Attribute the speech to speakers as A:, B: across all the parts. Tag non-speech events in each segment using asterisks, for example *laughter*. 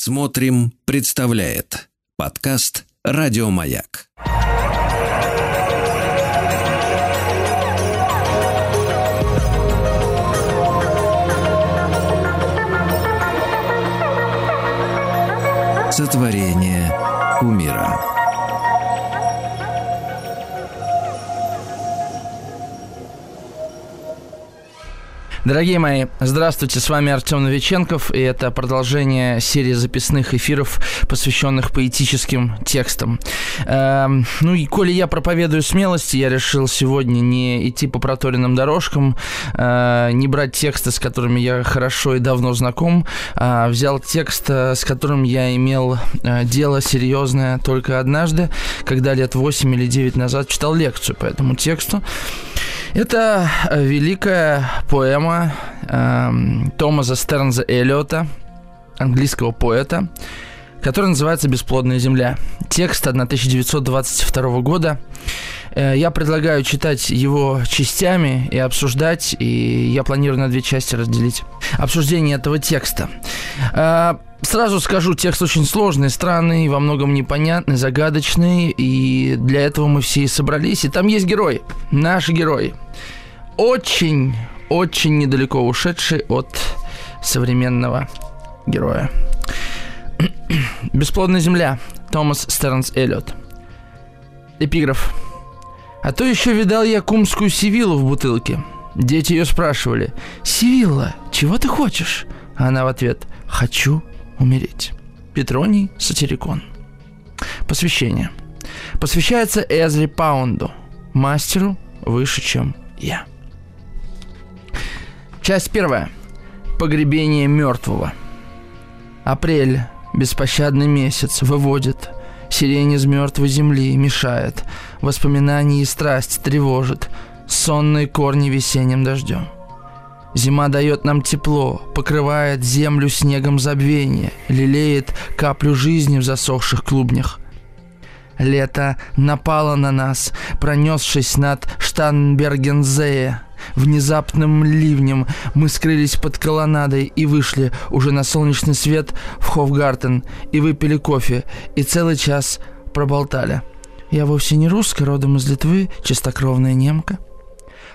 A: Смотрим, представляет подкаст Радиомаяк. Сотворение умира.
B: Дорогие мои, здравствуйте, с вами Артем Новиченков, и это продолжение серии записных эфиров, посвященных поэтическим текстам. Эм, ну и коли я проповедую смелости, я решил сегодня не идти по проторенным дорожкам, э, не брать тексты, с которыми я хорошо и давно знаком, а взял текст, э, с которым я имел э, дело серьезное только однажды, когда лет 8 или 9 назад читал лекцию по этому тексту. Это э, великая поэма э, Томаса Стернза Эллиота, английского поэта, которая называется «Бесплодная земля». Текст 1922 года. Э, я предлагаю читать его частями и обсуждать, и я планирую на две части разделить обсуждение этого текста. Э, Сразу скажу, текст очень сложный, странный, во многом непонятный, загадочный, и для этого мы все и собрались. И там есть герой, наш герой. Очень, очень недалеко ушедший от современного героя. *clears throat* Бесплодная земля. Томас Стернс Эллиот. Эпиграф. А то еще видал я кумскую Сивиллу в бутылке. Дети ее спрашивали, «Сивилла, чего ты хочешь?» А она в ответ, «Хочу умереть. Петроний Сатирикон. Посвящение. Посвящается Эзри Паунду, мастеру выше, чем я. Часть первая. Погребение мертвого. Апрель, беспощадный месяц, выводит. Сирень из мертвой земли мешает. Воспоминания и страсть тревожит. Сонные корни весенним дождем. Зима дает нам тепло, покрывает землю снегом забвения, лелеет каплю жизни в засохших клубнях. Лето напало на нас, пронесшись над Штанбергензее. Внезапным ливнем мы скрылись под колоннадой и вышли уже на солнечный свет в Хофгартен и выпили кофе, и целый час проболтали. Я вовсе не русская, родом из Литвы, чистокровная немка.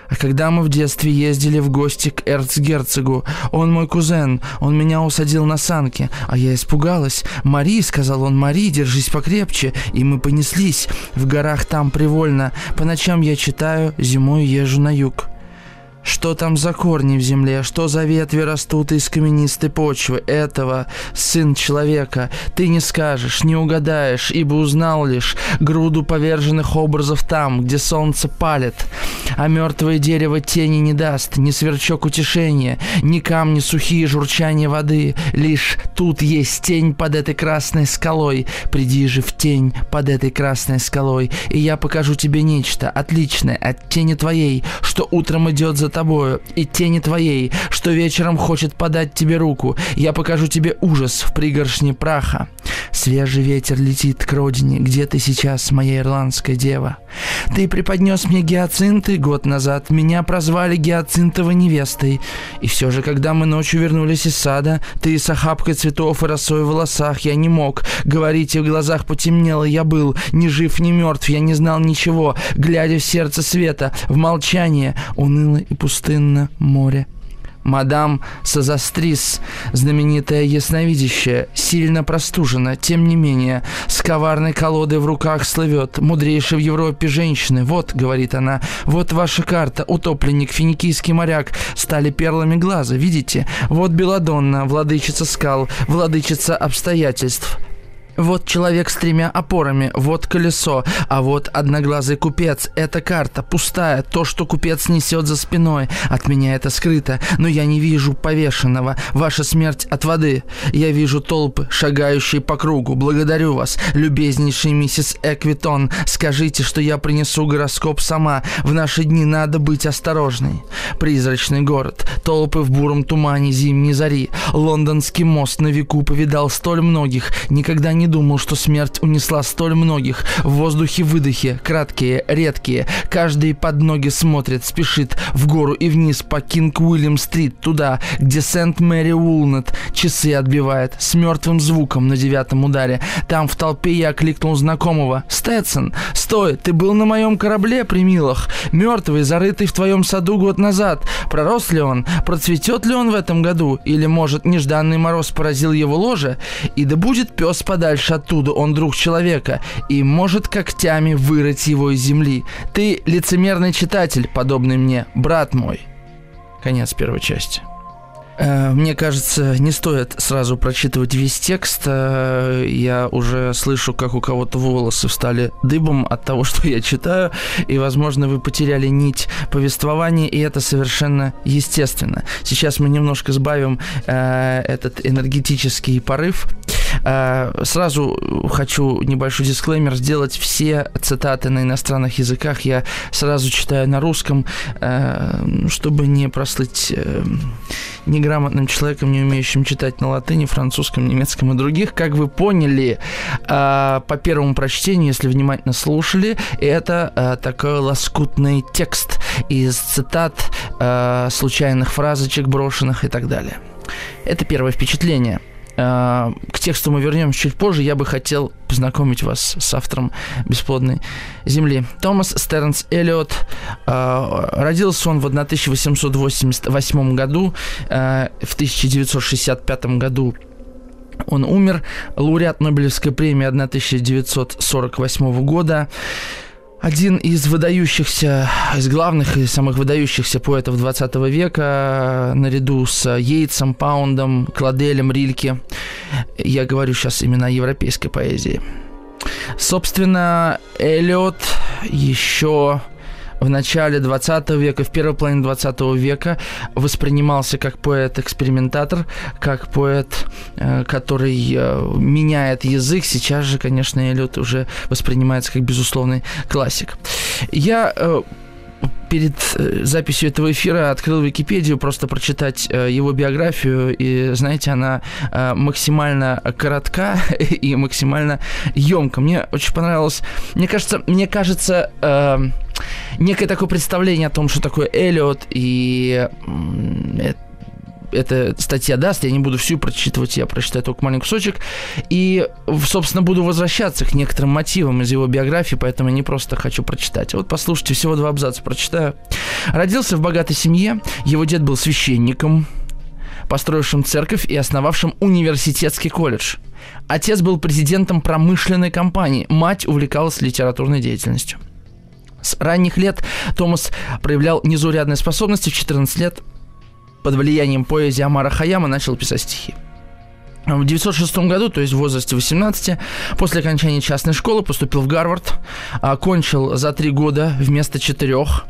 B: А когда мы в детстве ездили в гости к эрцгерцогу, он мой кузен, он меня усадил на санки, а я испугалась. «Мари», — сказал он, — «Мари, держись покрепче». И мы понеслись. В горах там привольно. По ночам я читаю, зимой езжу на юг. Что там за корни в земле? Что за ветви растут из каменистой почвы? Этого, сын человека, ты не скажешь, не угадаешь, ибо узнал лишь груду поверженных образов там, где солнце палит. А мертвое дерево тени не даст, ни сверчок утешения, ни камни сухие журчания воды. Лишь тут есть тень под этой красной скалой. Приди же в тень под этой красной скалой, и я покажу тебе нечто отличное от тени твоей, что утром идет за тобою, и тени твоей, что вечером хочет подать тебе руку. Я покажу тебе ужас в пригоршне праха. Свежий ветер летит к родине, где ты сейчас, моя ирландская дева. Ты преподнес мне гиацинты год назад, меня прозвали гиацинтовой невестой. И все же, когда мы ночью вернулись из сада, ты с охапкой цветов и росой в волосах, я не мог. Говорить, и в глазах потемнело, я был ни жив, ни мертв, я не знал ничего, глядя в сердце света, в молчание, уныло и пустынно море. Мадам Сазастрис, знаменитая ясновидящая, сильно простужена, тем не менее, с коварной колодой в руках слывет, мудрейшая в Европе женщины. Вот, говорит она, вот ваша карта, утопленник, финикийский моряк, стали перлами глаза, видите? Вот Беладонна, владычица скал, владычица обстоятельств. Вот человек с тремя опорами, вот колесо, а вот одноглазый купец. Это карта, пустая, то, что купец несет за спиной. От меня это скрыто, но я не вижу повешенного. Ваша смерть от воды. Я вижу толпы, шагающие по кругу. Благодарю вас, любезнейший миссис Эквитон. Скажите, что я принесу гороскоп сама. В наши дни надо быть осторожной. Призрачный город, толпы в буром тумане зимней зари. Лондонский мост на веку повидал столь многих. Никогда не не думал, что смерть унесла столь многих. В воздухе-выдохе, краткие, редкие. Каждый под ноги смотрит, спешит в гору и вниз по Кинг-Уильям-стрит, туда, где Сент-Мэри Улнет часы отбивает с мертвым звуком на девятом ударе. Там в толпе я окликнул знакомого. «Стэдсон, стой, ты был на моем корабле, примилах, мертвый, зарытый в твоем саду год назад. Пророс ли он? Процветет ли он в этом году? Или, может, нежданный мороз поразил его ложе? И да будет пес подальше оттуда, он друг человека, и может когтями вырыть его из земли. Ты лицемерный читатель, подобный мне, брат мой». Конец первой части. Э, мне кажется, не стоит сразу прочитывать весь текст. Э, я уже слышу, как у кого-то волосы встали дыбом от того, *laughs* что я читаю, и, возможно, вы потеряли нить повествования, и это совершенно естественно. Сейчас мы немножко сбавим э, этот энергетический порыв. Э, сразу хочу небольшой дисклеймер сделать. Все цитаты на иностранных языках я сразу читаю на русском, э, чтобы не прослыть э, неграмотным человеком, не умеющим читать на латыни, французском, немецком и других. Как вы поняли по первому прочтению, если внимательно слушали, это такой лоскутный текст из цитат, случайных фразочек брошенных и так далее. Это первое впечатление – к тексту мы вернемся чуть позже. Я бы хотел познакомить вас с автором «Бесплодной земли». Томас Стернс Эллиот. Э, родился он в 1888 году. Э, в 1965 году он умер. Лауреат Нобелевской премии 1948 года один из выдающихся, из главных и самых выдающихся поэтов 20 века, наряду с Йейтсом, Паундом, Кладелем, Рильке. Я говорю сейчас именно о европейской поэзии. Собственно, Эллиот еще в начале 20 века, в первой половине 20 века воспринимался как поэт-экспериментатор, как поэт, э, который э, меняет язык. Сейчас же, конечно, Эллиот уже воспринимается как безусловный классик. Я э, перед записью этого эфира открыл Википедию, просто прочитать его биографию, и, знаете, она максимально коротка *laughs* и максимально емка. Мне очень понравилось. Мне кажется, мне кажется, некое такое представление о том, что такое Эллиот, и эта статья даст, я не буду всю прочитывать, я прочитаю только маленький кусочек, и, собственно, буду возвращаться к некоторым мотивам из его биографии, поэтому не просто хочу прочитать. Вот послушайте, всего два абзаца прочитаю. Родился в богатой семье, его дед был священником, построившим церковь и основавшим университетский колледж. Отец был президентом промышленной компании, мать увлекалась литературной деятельностью. С ранних лет Томас проявлял незаурядные способности. В 14 лет под влиянием поэзии Амара Хаяма начал писать стихи. В 1906 году, то есть в возрасте 18, после окончания частной школы поступил в Гарвард, окончил за три года вместо четырех.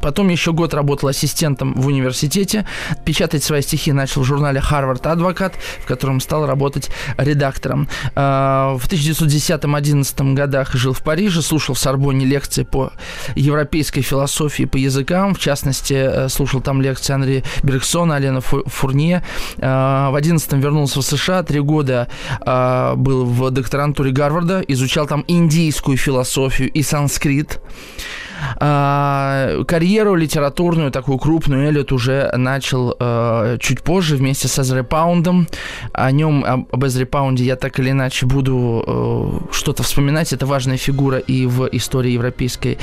B: Потом еще год работал ассистентом в университете. Печатать свои стихи начал в журнале «Харвард Адвокат», в котором стал работать редактором. А, в 1910-11 годах жил в Париже, слушал в Сорбоне лекции по европейской философии, по языкам. В частности, э, слушал там лекции Анри Бергсона, Алена Фурнье. А, в 11 вернулся в США, три года э, был в докторантуре Гарварда, изучал там индийскую философию и санскрит. А, карьеру литературную, такую крупную, Эллиот уже начал а, чуть позже вместе с Эзри Паундом. О нем, об, об Паунде я так или иначе буду а, что-то вспоминать. Это важная фигура и в истории европейской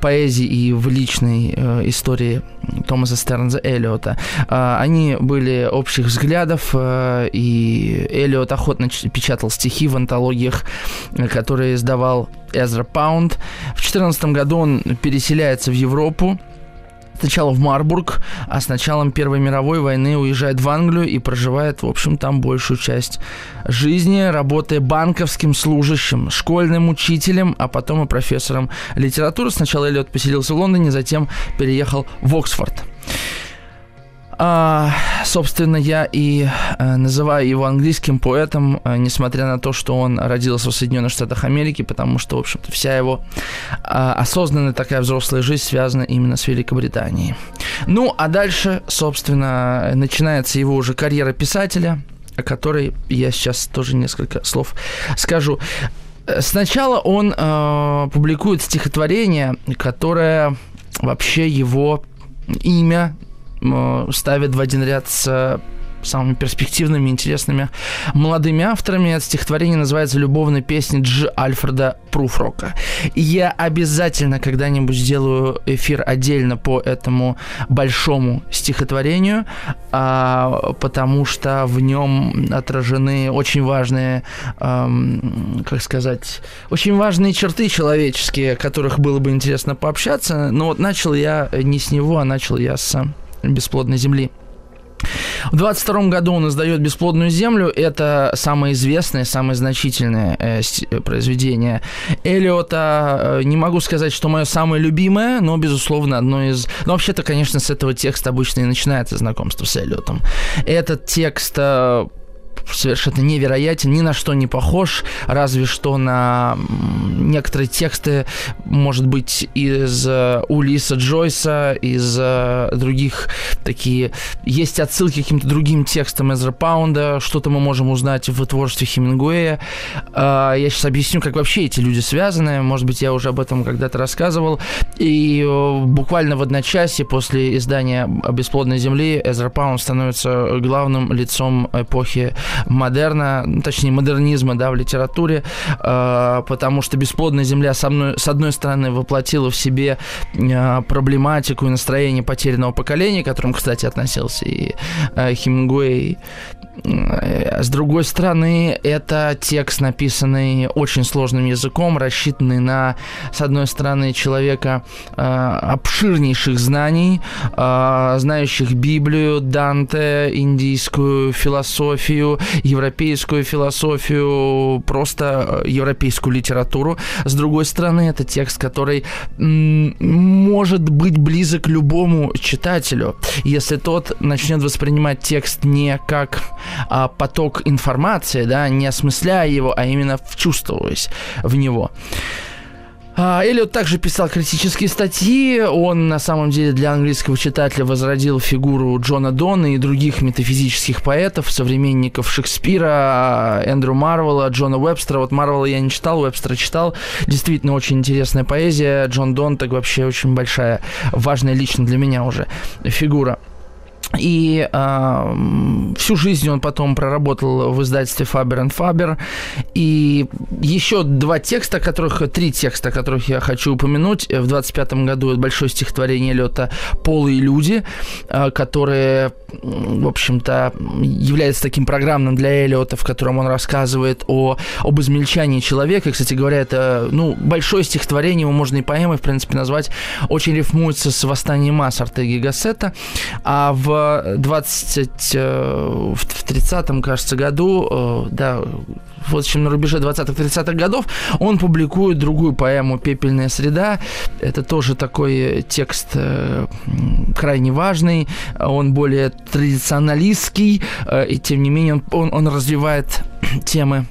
B: поэзии, и в личной а, истории Томаса Стернза Эллиота. А, они были общих взглядов, и Эллиот охотно печатал стихи в антологиях, которые издавал Эзра Паунд. В 2014 году он переселяется в Европу, сначала в Марбург, а с началом Первой мировой войны уезжает в Англию и проживает, в общем, там большую часть жизни, работая банковским служащим, школьным учителем, а потом и профессором литературы. Сначала Эллиот поселился в Лондоне, затем переехал в Оксфорд. А, собственно, я и а, называю его английским поэтом, а, несмотря на то, что он родился в Соединенных Штатах Америки, потому что, в общем-то, вся его а, осознанная такая взрослая жизнь связана именно с Великобританией. Ну, а дальше, собственно, начинается его уже карьера писателя, о которой я сейчас тоже несколько слов скажу. Сначала он э, публикует стихотворение, которое вообще его имя ставит в один ряд с самыми перспективными, интересными молодыми авторами. Это стихотворение называется «Любовная песня Дж. Альфреда Пруфрока». Я обязательно когда-нибудь сделаю эфир отдельно по этому большому стихотворению, а, потому что в нем отражены очень важные, эм, как сказать, очень важные черты человеческие, о которых было бы интересно пообщаться. Но вот начал я не с него, а начал я с бесплодной земли. В 22 году он издает «Бесплодную землю». Это самое известное, самое значительное э, произведение Эллиота. Э, не могу сказать, что мое самое любимое, но, безусловно, одно из... Ну, вообще-то, конечно, с этого текста обычно и начинается знакомство с Эллиотом. Этот текст э, совершенно невероятен, ни на что не похож, разве что на некоторые тексты, может быть, из э, Улиса Джойса, из э, других такие... Есть отсылки к каким-то другим текстам Эзра Паунда, что-то мы можем узнать в творчестве Хемингуэя. А, я сейчас объясню, как вообще эти люди связаны. Может быть, я уже об этом когда-то рассказывал. И э, буквально в одночасье после издания «Бесплодной земли» Эзра Паунд становится главным лицом эпохи модерна, ну, точнее модернизма да, в литературе, э, потому что «Бесплодная земля» со мной, с одной стороны воплотила в себе э, проблематику и настроение потерянного поколения, к которому, кстати, относился и э, Хемингуэй, с другой стороны, это текст, написанный очень сложным языком, рассчитанный на, с одной стороны, человека э, обширнейших знаний, э, знающих Библию, Данте, индийскую философию, европейскую философию, просто европейскую литературу. С другой стороны, это текст, который может быть близок любому читателю, если тот начнет воспринимать текст не как а, поток информации, да, не осмысляя его, а именно вчувствуясь в него. А, Эллиот также писал критические статьи. Он на самом деле для английского читателя возродил фигуру Джона Дона и других метафизических поэтов, современников Шекспира, Эндрю Марвела, Джона Уэбстера. Вот Марвела я не читал, Уэбстера читал. Действительно очень интересная поэзия. Джон Дон так вообще очень большая, важная лично для меня уже фигура. И э, всю жизнь он потом проработал в издательстве Faber Faber. И еще два текста, которых, три текста, которых я хочу упомянуть. В 25 году большое стихотворение Лета «Полые люди», э, которые, в общем-то, является таким программным для Эллиота, в котором он рассказывает о, об измельчании человека. И, кстати говоря, это ну, большое стихотворение, его можно и поэмой, в принципе, назвать. Очень рифмуется с «Восстанием масс» Артеги Гассета. А в 20, э, в 30-м, кажется, году, э, да, в общем, на рубеже 20-30-х годов, он публикует другую поэму «Пепельная среда». Это тоже такой текст э, крайне важный, он более традиционалистский, и тем не менее он, он, он развивает *clears throat* темы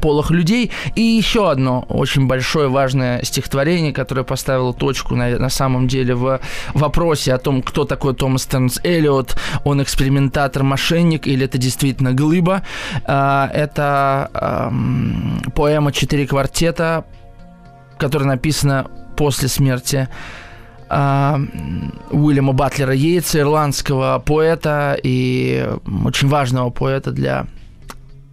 B: полых людей. И еще одно очень большое важное стихотворение, которое поставило точку на, на самом деле в вопросе о том, кто такой Томас Тернс Эллиот, он экспериментатор, мошенник или это действительно глыба. А, это поэма «Четыре квартета», которая написана после смерти Уильяма Батлера Йейтса, ирландского поэта и очень важного поэта для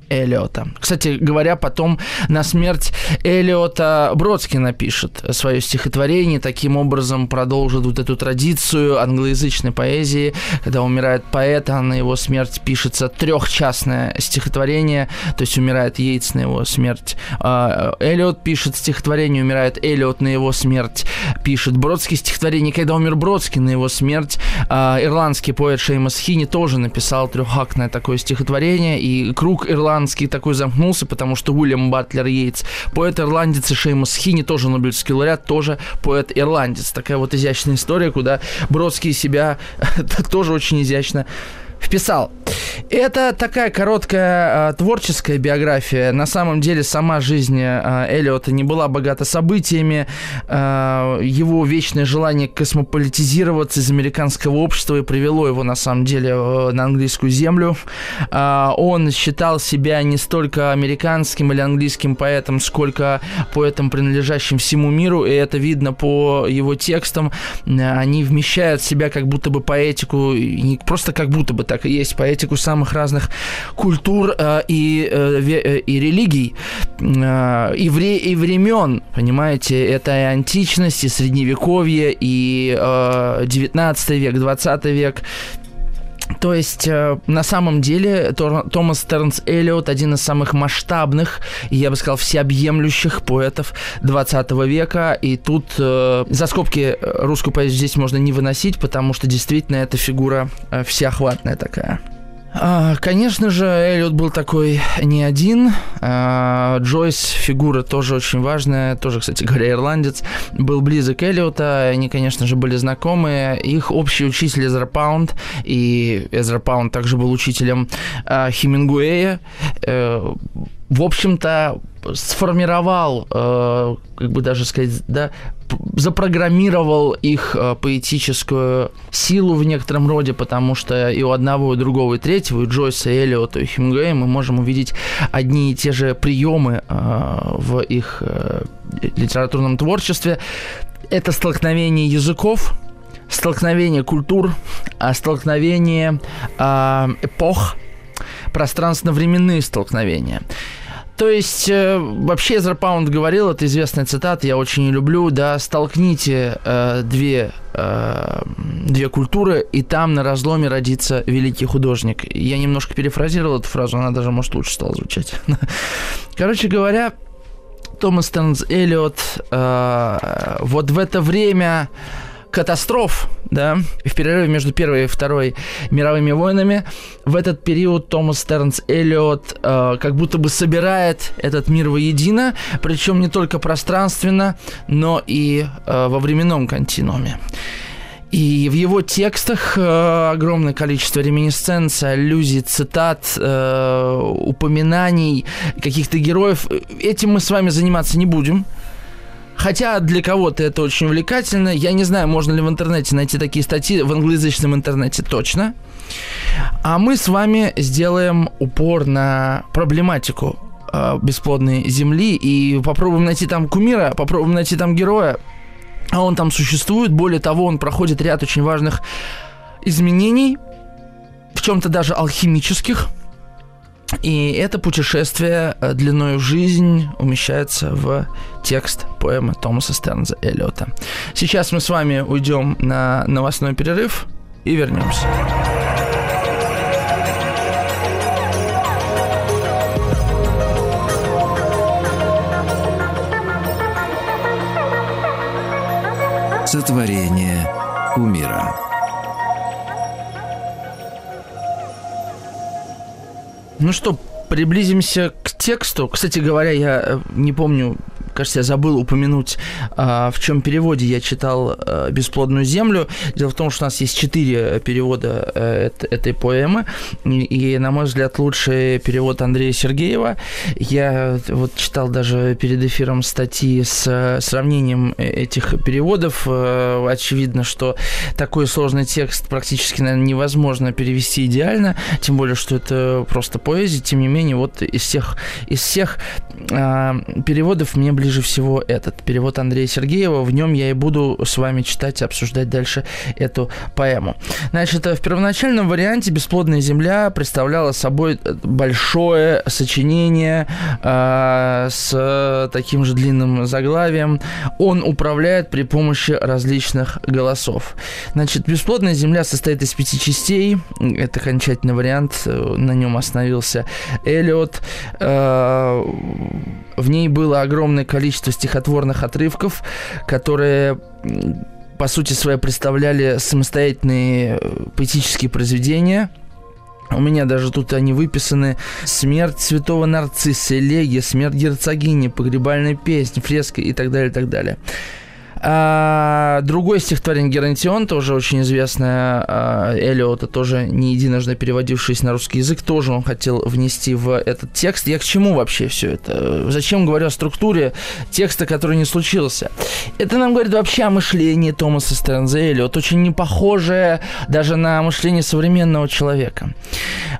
B: Эллиота. Кстати говоря, потом на смерть Эллиота Бродский напишет свое стихотворение, таким образом продолжит вот эту традицию англоязычной поэзии, когда умирает поэт, а на его смерть пишется трехчастное стихотворение, то есть умирает Йейтс на его смерть. А, Эллиот пишет стихотворение, умирает Эллиот на его смерть, пишет Бродский стихотворение, когда умер Бродский на его смерть, а, ирландский поэт Шеймас Хини тоже написал трехактное такое стихотворение, и круг ирландских ирландский такой замкнулся, потому что Уильям Батлер Йейтс, поэт-ирландец и Шеймус Хини, тоже Нобелевский лауреат, тоже поэт-ирландец. Такая вот изящная история, куда Бродский себя *laughs* тоже очень изящно вписал. Это такая короткая э, творческая биография. На самом деле сама жизнь э, Эллиота не была богата событиями. Э, его вечное желание космополитизироваться из американского общества и привело его на самом деле на английскую землю. Э, он считал себя не столько американским или английским поэтом, сколько поэтом, принадлежащим всему миру, и это видно по его текстам. Они вмещают в себя как будто бы поэтику, не просто как будто бы так и есть, поэтику самых разных культур э, и, э, э, и религий, э, и, вре, и времен, понимаете, это и античность, и средневековье, и э, 19 век, 20 век, то есть, э, на самом деле, Томас Тернс Эллиот один из самых масштабных, я бы сказал, всеобъемлющих поэтов 20 века. И тут э, за скобки русскую поэзию здесь можно не выносить, потому что действительно эта фигура э, всеохватная такая. А, конечно же, Эллиот был такой не один. А, Джойс, фигура тоже очень важная, тоже, кстати говоря, ирландец, был близок Эллиота, они, конечно же, были знакомы. Их общий учитель Эзра Паунд, и Эзра Паунд также был учителем а, Хемингуэя. Э, в общем-то, сформировал, э, как бы даже сказать, да, запрограммировал их э, поэтическую силу в некотором роде, потому что и у одного, и у другого, и третьего, и Джойса, и Эллиота, и Хемингуэя мы можем увидеть одни и те же приемы э, в их литературном творчестве. Это столкновение языков, столкновение культур, а столкновение э, эпох, пространственно-временные столкновения. То есть, э, вообще Эзра Паунд говорил, это известная цитата, я очень не люблю, да, столкните э, две, э, две культуры, и там на разломе родится великий художник. Я немножко перефразировал эту фразу, она даже, может, лучше стала звучать. *laughs* Короче говоря, Томас Тернс Эллиот э, вот в это время катастроф, да, в перерыве между Первой и Второй мировыми войнами, в этот период Томас Стернс Эллиот э, как будто бы собирает этот мир воедино, причем не только пространственно, но и э, во временном континууме. И в его текстах э, огромное количество реминисценций, аллюзий, цитат, э, упоминаний каких-то героев. Этим мы с вами заниматься не будем. Хотя для кого-то это очень увлекательно. Я не знаю, можно ли в интернете найти такие статьи, в англоязычном интернете точно. А мы с вами сделаем упор на проблематику э, бесплодной земли и попробуем найти там кумира, попробуем найти там героя. А он там существует. Более того, он проходит ряд очень важных изменений, в чем-то даже алхимических. И это путешествие э, длиной в жизнь умещается в текст поэмы Томаса Стернза Эллиота. Сейчас мы с вами уйдем на новостной перерыв и вернемся.
A: Сотворение умира.
B: Ну что, приблизимся к тексту. Кстати говоря, я э, не помню, кажется, я забыл упомянуть, а, в чем переводе я читал а, «Бесплодную землю». Дело в том, что у нас есть четыре перевода а, этой поэмы, и, на мой взгляд, лучший перевод Андрея Сергеева. Я вот читал даже перед эфиром статьи с сравнением этих переводов. Очевидно, что такой сложный текст практически, наверное, невозможно перевести идеально, тем более, что это просто поэзия. Тем не менее, вот из всех, из всех переводов мне ближе ближе всего этот перевод Андрея Сергеева. В нем я и буду с вами читать и обсуждать дальше эту поэму. Значит, в первоначальном варианте «Бесплодная земля» представляла собой большое сочинение э, с таким же длинным заглавием. Он управляет при помощи различных голосов. Значит, «Бесплодная земля» состоит из пяти частей. Это окончательный вариант. На нем остановился Эллиот. Э, в ней было огромное количество стихотворных отрывков, которые по сути своей представляли самостоятельные э, поэтические произведения. У меня даже тут они выписаны. Смерть святого нарцисса, элегия, смерть герцогини, погребальная песня, фреска и так далее, и так далее. А, другое стихотворение Герантион, тоже очень известное а, тоже не единожды переводившееся на русский язык, тоже он хотел внести в этот текст. Я к чему вообще все это? Зачем говорю о структуре текста, который не случился? Это нам говорит вообще о мышлении Томаса Стернза Элиот, очень не похожее даже на мышление современного человека.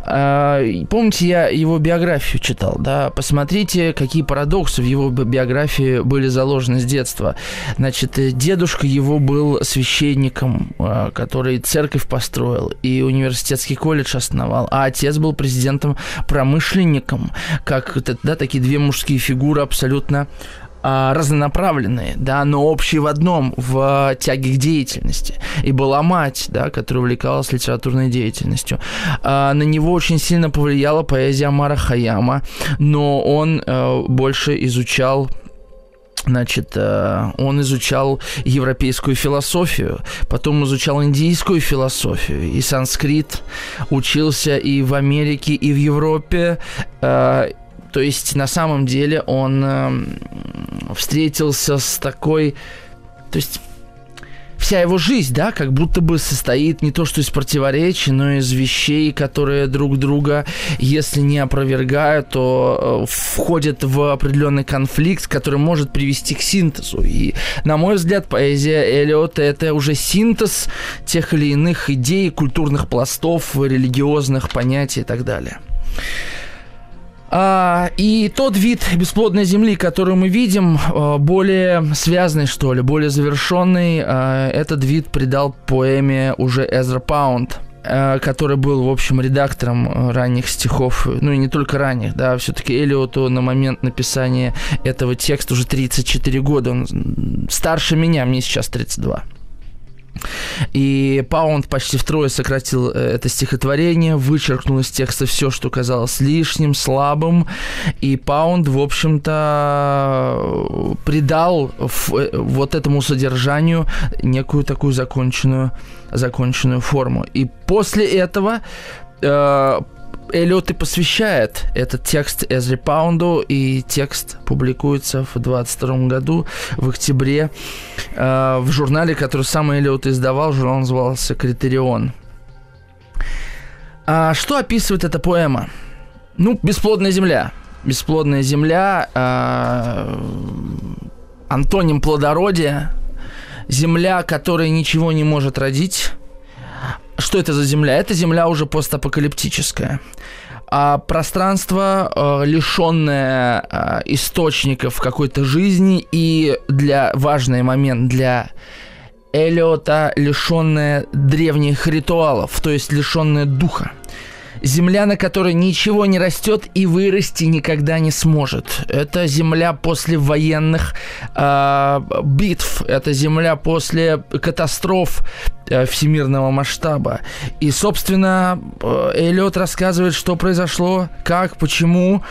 B: А, помните, я его биографию читал, да? Посмотрите, какие парадоксы в его биографии были заложены с детства. Значит, дедушка его был священником, а, который церковь построил и университетский колледж основал, а отец был президентом-промышленником, как да, такие две мужские фигуры абсолютно а, разнонаправленные, да, но общие в одном, в тяге к деятельности. И была мать, да, которая увлекалась литературной деятельностью. А, на него очень сильно повлияла поэзия Амара Хаяма, но он а, больше изучал Значит, э, он изучал европейскую философию, потом изучал индийскую философию и санскрит, учился и в Америке, и в Европе. Э, то есть на самом деле он эм, встретился с такой... То есть вся его жизнь, да, как будто бы состоит не то что из противоречий, но из вещей, которые друг друга, если не опровергают, то э, входят в определенный конфликт, который может привести к синтезу. И, на мой взгляд, поэзия Эллиота – это уже синтез тех или иных идей, культурных пластов, религиозных понятий и так далее. А, и тот вид бесплодной земли, который мы видим, а, более связанный, что ли, более завершенный, а, этот вид придал поэме уже Эзра Паунд который был, в общем, редактором ранних стихов, ну и не только ранних, да, все-таки Элиоту на момент написания этого текста уже 34 года, он старше меня, мне сейчас 32. И Паунд почти втрое сократил э, это стихотворение, вычеркнул из текста все, что казалось лишним, слабым. И Паунд, в общем-то, придал э, вот этому содержанию некую такую законченную, законченную форму. И после этого э, Эллиот и посвящает этот текст Эзри Паунду, и текст публикуется в 22 году, в октябре, э, в журнале, который сам Эллиот издавал, журнал назывался «Критерион». А что описывает эта поэма? Ну, «Бесплодная земля». «Бесплодная земля», э, антоним плодородия, земля, которая ничего не может родить, что это за земля? Это земля уже постапокалиптическая. А пространство, э, лишенное э, источников какой-то жизни и для важный момент для Эллиота, лишенное древних ритуалов, то есть лишенное духа земля, на которой ничего не растет и вырасти никогда не сможет. Это земля после военных э, битв, это земля после катастроф э, всемирного масштаба. И, собственно, э, Эллиот рассказывает, что произошло, как, почему,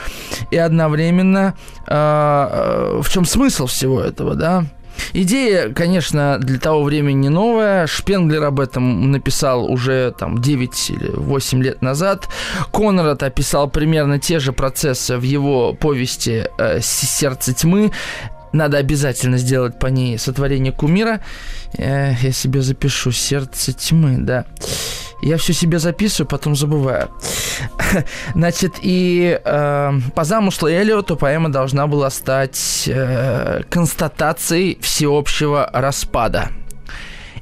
B: и одновременно э, э, в чем смысл всего этого, да. Идея, конечно, для того времени не новая. Шпенглер об этом написал уже там 9 или 8 лет назад. Конрад описал примерно те же процессы в его повести э, «Сердце тьмы». Надо обязательно сделать по ней сотворение кумира. Я себе запишу «Сердце тьмы», да. Я все себе записываю, потом забываю. *laughs* Значит, и э, по замыслу Эллиота поэма должна была стать э, констатацией всеобщего распада.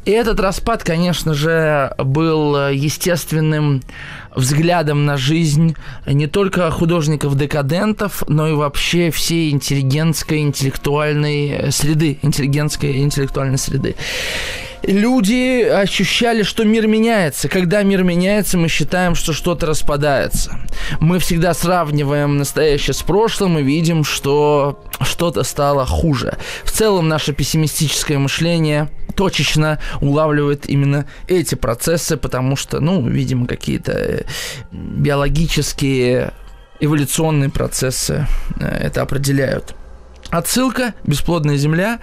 B: И этот распад, конечно же, был естественным взглядом на жизнь не только художников-декадентов, но и вообще всей интеллигентской, интеллектуальной среды, интеллигентской интеллектуальной среды люди ощущали, что мир меняется. Когда мир меняется, мы считаем, что что-то распадается. Мы всегда сравниваем настоящее с прошлым и видим, что что-то стало хуже. В целом наше пессимистическое мышление точечно улавливает именно эти процессы, потому что, ну, видимо, какие-то биологические эволюционные процессы э, это определяют. Отсылка «Бесплодная земля».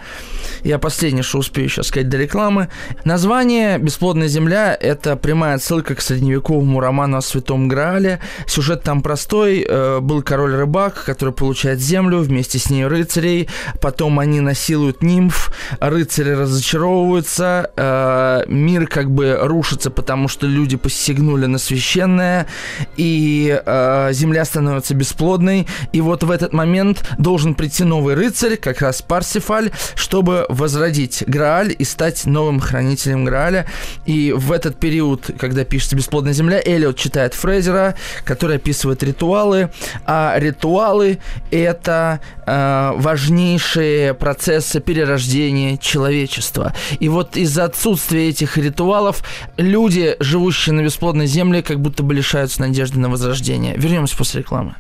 B: Я последнее, что успею сейчас сказать до рекламы. Название «Бесплодная земля» — это прямая отсылка к средневековому роману о Святом Граале. Сюжет там простой. Э, был король-рыбак, который получает землю, вместе с ней рыцарей. Потом они насилуют нимф, рыцари разочаровываются, э, мир как бы рушится, потому что люди посягнули на священное, и э, земля становится бесплодной. И вот в этот момент должен прийти новый рыцарь, как раз Парсифаль, чтобы возродить Грааль и стать новым хранителем Грааля. И в этот период, когда пишется «Бесплодная земля», Эллиот читает Фрейзера, который описывает ритуалы, а ритуалы — это э, важнейшие процессы перерождения человечества. И вот из-за отсутствия этих ритуалов люди, живущие на бесплодной земле, как будто бы лишаются надежды на возрождение. Вернемся после рекламы.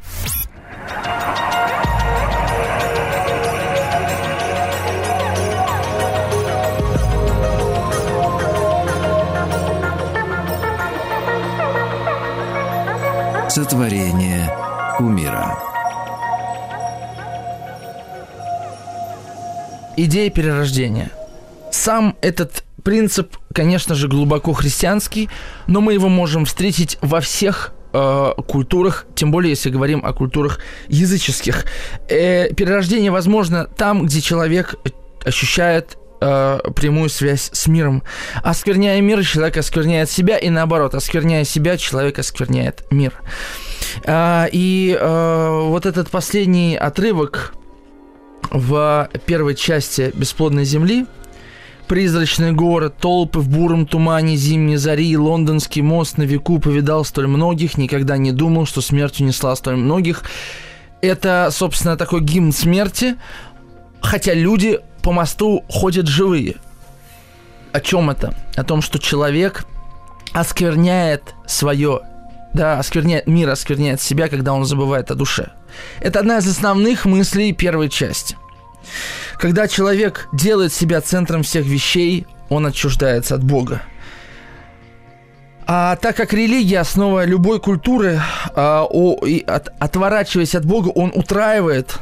A: Сотворение умира.
B: Идея перерождения. Сам этот принцип, конечно же, глубоко христианский, но мы его можем встретить во всех э, культурах, тем более если говорим о культурах языческих. Э, перерождение возможно там, где человек ощущает э, прямую связь с миром. Оскверняя мир, человек оскверняет себя, и наоборот, оскверняя себя, человек оскверняет мир. Э, и э, вот этот последний отрывок в первой части «Бесплодной земли», Призрачный город, толпы в буром тумане зимней зари, лондонский мост на веку повидал столь многих, никогда не думал, что смерть унесла столь многих. Это, собственно, такой гимн смерти, хотя люди по мосту ходят живые. О чем это? О том, что человек оскверняет свое, да, оскверняет, мир оскверняет себя, когда он забывает о душе. Это одна из основных мыслей первой части. Когда человек делает себя центром всех вещей, он отчуждается от Бога. А так как религия основа любой культуры, а, о, и от, отворачиваясь от Бога, он утраивает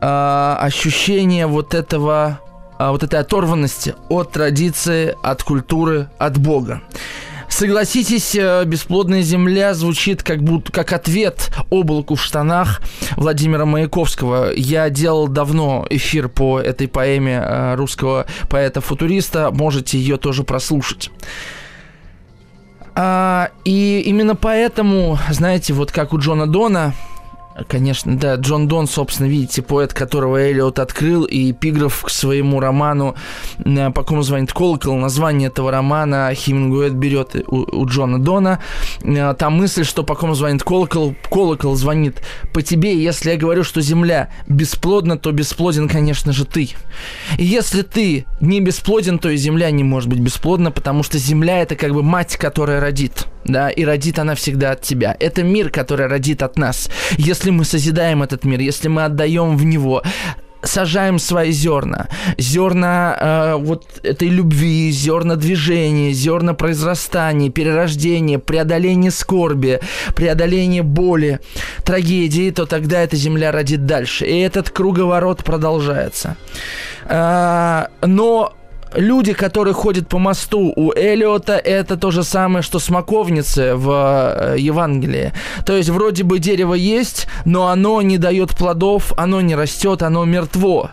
B: а, ощущение вот этого, а, вот этой оторванности от традиции, от культуры, от Бога. Согласитесь, э, «Бесплодная земля» звучит как будто как ответ облаку в штанах Владимира Маяковского. Я делал давно эфир по этой поэме э, русского поэта-футуриста. Можете ее тоже прослушать. А, и именно поэтому, знаете, вот как у Джона Дона, Конечно, да. Джон Дон, собственно, видите, поэт, которого Эллиот открыл, и эпиграф к своему роману э, «По кому звонит колокол». Название этого романа Хемингуэт берет у, у Джона Дона. Э, там мысль, что «По кому звонит колокол», колокол звонит по тебе. И если я говорю, что земля бесплодна, то бесплоден, конечно же, ты. И если ты не бесплоден, то и земля не может быть бесплодна, потому что земля – это как бы мать, которая родит да, и родит она всегда от тебя. Это мир, который родит от нас. Если мы созидаем этот мир, если мы отдаем в него, сажаем свои зерна, зерна э, вот этой любви, зерна движения, зерна произрастания, перерождения, преодоления скорби, преодоления боли, трагедии, то тогда эта земля родит дальше. И этот круговорот продолжается. Э, но люди, которые ходят по мосту у Элиота, это то же самое, что смоковницы в э, Евангелии. То есть вроде бы дерево есть, но оно не дает плодов, оно не растет, оно мертво.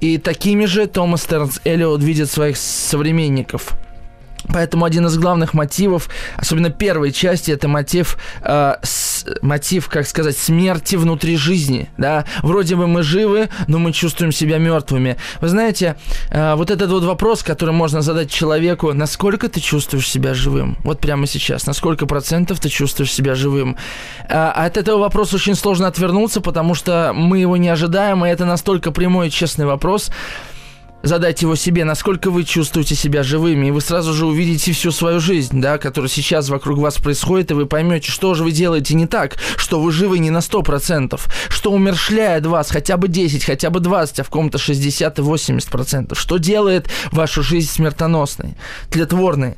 B: И такими же Томас Тернс Элиот видит своих современников. Поэтому один из главных мотивов, особенно первой части, это мотив, э, с, мотив, как сказать, смерти внутри жизни. Да? Вроде бы мы живы, но мы чувствуем себя мертвыми. Вы знаете, э, вот этот вот вопрос, который можно задать человеку, насколько ты чувствуешь себя живым? Вот прямо сейчас. На сколько процентов ты чувствуешь себя живым? Э, от этого вопроса очень сложно отвернуться, потому что мы его не ожидаем, и это настолько прямой и честный вопрос. Задайте его себе, насколько вы чувствуете себя живыми, и вы сразу же увидите всю свою жизнь, да, которая сейчас вокруг вас происходит, и вы поймете, что же вы делаете не так, что вы живы не на 100%, что умершляет вас хотя бы 10, хотя бы 20, а в ком-то 60 и 80%, что делает вашу жизнь смертоносной, тлетворной.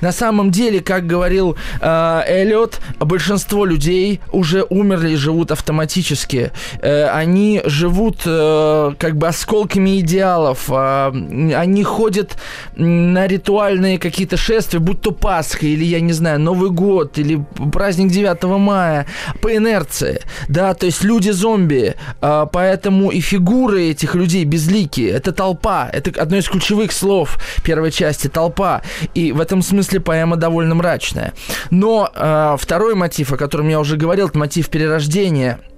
B: На самом деле, как говорил э, Эллиот, большинство людей уже умерли и живут автоматически. Э, они живут э, как бы осколками идеалов, э, они ходят на ритуальные какие-то шествия, будь то Пасха или, я не знаю, Новый год или праздник 9 мая, по инерции, да, то есть люди-зомби, а, поэтому и фигуры этих людей безликие, это толпа, это одно из ключевых слов первой части, толпа, и в этом смысле поэма довольно мрачная. Но а, второй мотив, о котором я уже говорил, это мотив перерождения –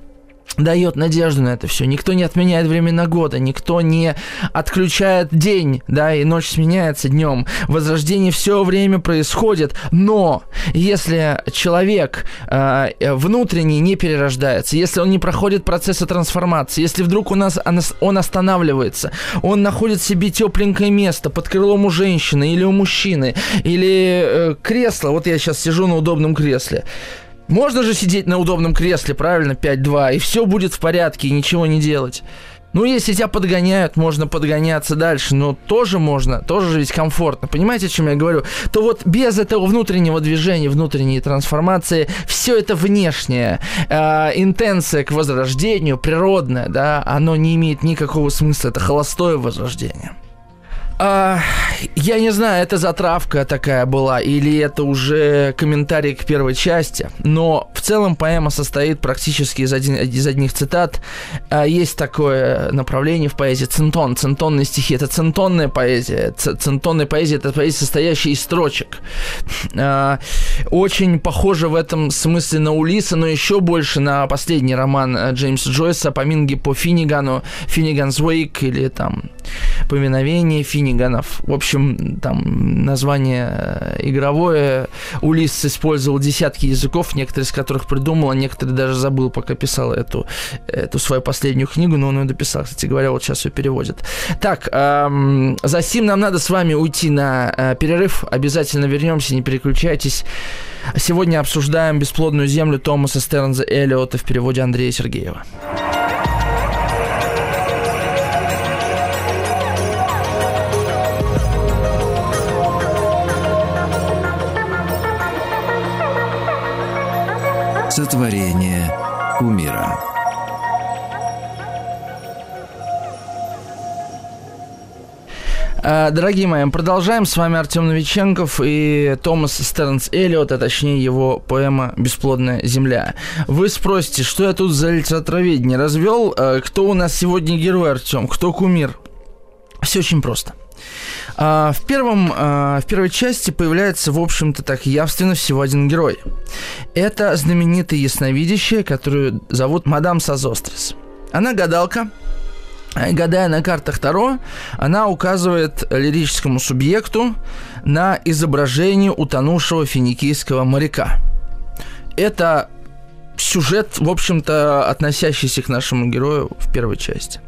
B: дает надежду на это все. Никто не отменяет времена года, никто не отключает день, да, и ночь сменяется днем. Возрождение все время происходит, но если человек э, внутренний не перерождается, если он не проходит процесса трансформации, если вдруг у нас он останавливается, он находит себе тепленькое место под крылом у женщины или у мужчины, или э, кресло, вот я сейчас сижу на удобном кресле, можно же сидеть на удобном кресле, правильно, 5-2, и все будет в порядке, и ничего не делать. Ну, если тебя подгоняют, можно подгоняться дальше, но тоже можно, тоже же ведь комфортно. Понимаете, о чем я говорю? То вот без этого внутреннего движения, внутренней трансформации, все это внешнее, э, интенция к возрождению, природное, да, оно не имеет никакого смысла, это холостое возрождение. А, я не знаю, это затравка такая была, или это уже комментарий к первой части, но в целом поэма состоит практически из, один, из одних цитат. А, есть такое направление в поэзии центон, центонные стихи. Это центонная поэзия. Центонная поэзия – это поэзия, состоящая из строчек. А, очень похоже в этом смысле на Улиса, но еще больше на последний роман э, Джеймса Джойса «Поминги по Финнигану», «Финниган's Wake» или там «Поминовение Финнигана» Финниганов. В общем, там название э, игровое. Улис использовал десятки языков, некоторые из которых придумал, а некоторые даже забыл, пока писал эту, эту свою последнюю книгу, но он ее дописал. Кстати говоря, вот сейчас ее переводит. Так, эм, за сим нам надо с вами уйти на э, перерыв. Обязательно вернемся, не переключайтесь. Сегодня обсуждаем «Бесплодную землю» Томаса Стернза Эллиота в переводе Андрея Сергеева.
A: Сотворение кумира.
B: А, дорогие мои, продолжаем. С вами Артем Новиченков и Томас Стернс Эллиот, а точнее его поэма «Бесплодная земля». Вы спросите, что я тут за литературоведение развел? А, кто у нас сегодня герой, Артем? Кто кумир? Все очень просто – а, в, первом, а, в первой части появляется, в общем-то, так явственно всего один герой. Это знаменитая ясновидящая, которую зовут Мадам Сазострис. Она гадалка, гадая на картах Таро, она указывает лирическому субъекту на изображение утонувшего финикийского моряка. Это сюжет, в общем-то, относящийся к нашему герою в первой части.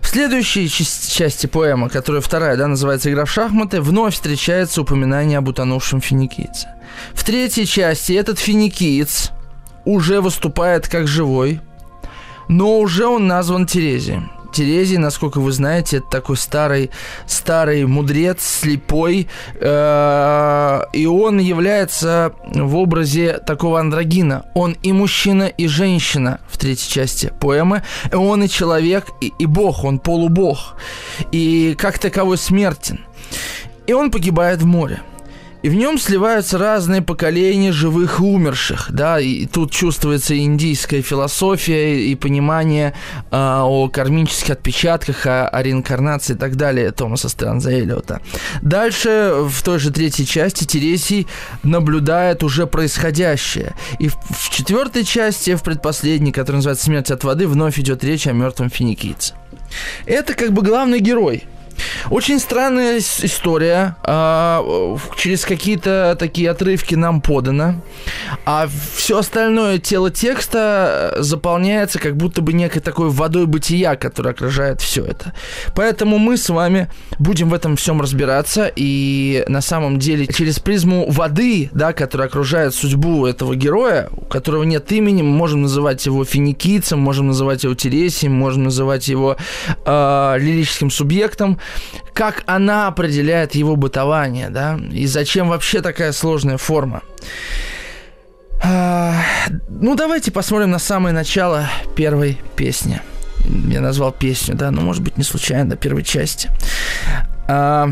B: В следующей части поэмы, которая вторая, да, называется «Игра в шахматы», вновь встречается упоминание об утонувшем финикийце. В третьей части этот финикиец уже выступает как живой, но уже он назван Терезием. Терезий, насколько вы знаете, это такой старый, старый мудрец, слепой, э, и он является в образе такого андрогина. Он и мужчина, и женщина в третьей части поэмы. Он и человек, и, и бог, он полубог. И как таковой смертен. И он погибает в море. И в нем сливаются разные поколения живых и умерших, да, и тут чувствуется индийская философия и понимание э, о кармических отпечатках, о, о реинкарнации и так далее Томаса Стернза Эллиота. Дальше, в той же третьей части, Тересий наблюдает уже происходящее. И в, в четвертой части, в предпоследней, которая называется «Смерть от воды», вновь идет речь о мертвом финикийце. Это как бы главный герой – Очень странная история. А, через какие-то такие отрывки нам подано. А все остальное тело текста заполняется как будто бы некой такой водой бытия, которая окружает все это. Поэтому мы с вами будем в этом всем разбираться. И на самом деле через призму воды, да, которая окружает судьбу этого героя, у которого нет имени, мы можем называть его финикийцем, можем называть его Тересием, можем называть его э, лирическим субъектом как она определяет его бытование, да, и зачем вообще такая сложная форма. А, ну, давайте посмотрим на самое начало первой песни. Я назвал песню, да, но, может быть, не случайно, первой части. А,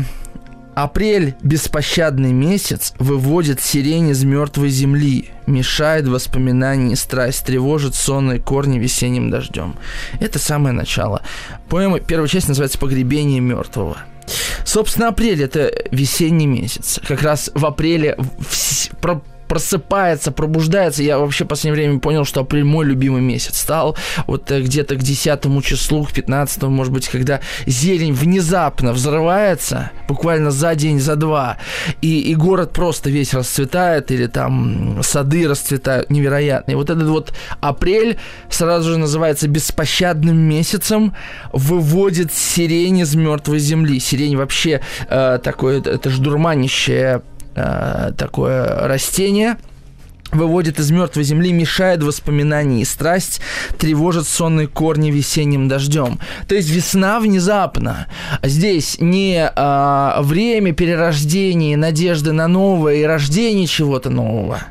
B: Апрель, беспощадный месяц, выводит сирень из мертвой земли, мешает воспоминания и страсть, тревожит сонные корни весенним дождем. Это самое начало. Поэма, первая часть называется «Погребение мертвого». Собственно, апрель – это весенний месяц. Как раз в апреле в, просыпается, пробуждается. Я вообще в последнее время понял, что апрель мой любимый месяц стал. Вот э, где-то к 10 числу, к 15, может быть, когда зелень внезапно взрывается, буквально за день, за два, и, и город просто весь расцветает, или там сады расцветают невероятно. И вот этот вот апрель сразу же называется беспощадным месяцем, выводит сирень из мертвой земли. Сирень вообще э, такое, это же дурманящее Э, такое растение выводит из мертвой земли, мешает воспоминания и страсть, тревожит сонные корни весенним дождем. То есть весна внезапно. Здесь не а, время перерождения, надежды на новое и рождение чего-то нового –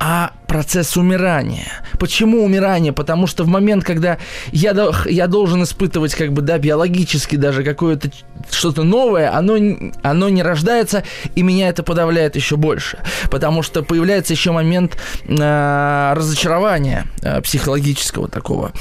B: а процесс умирания. Почему умирание? Потому что в момент, когда я, я должен испытывать как бы, да, биологически даже какое-то что-то новое, оно, оно не рождается, и меня это подавляет еще больше. Потому что появляется еще момент э, разочарования э, психологического такого.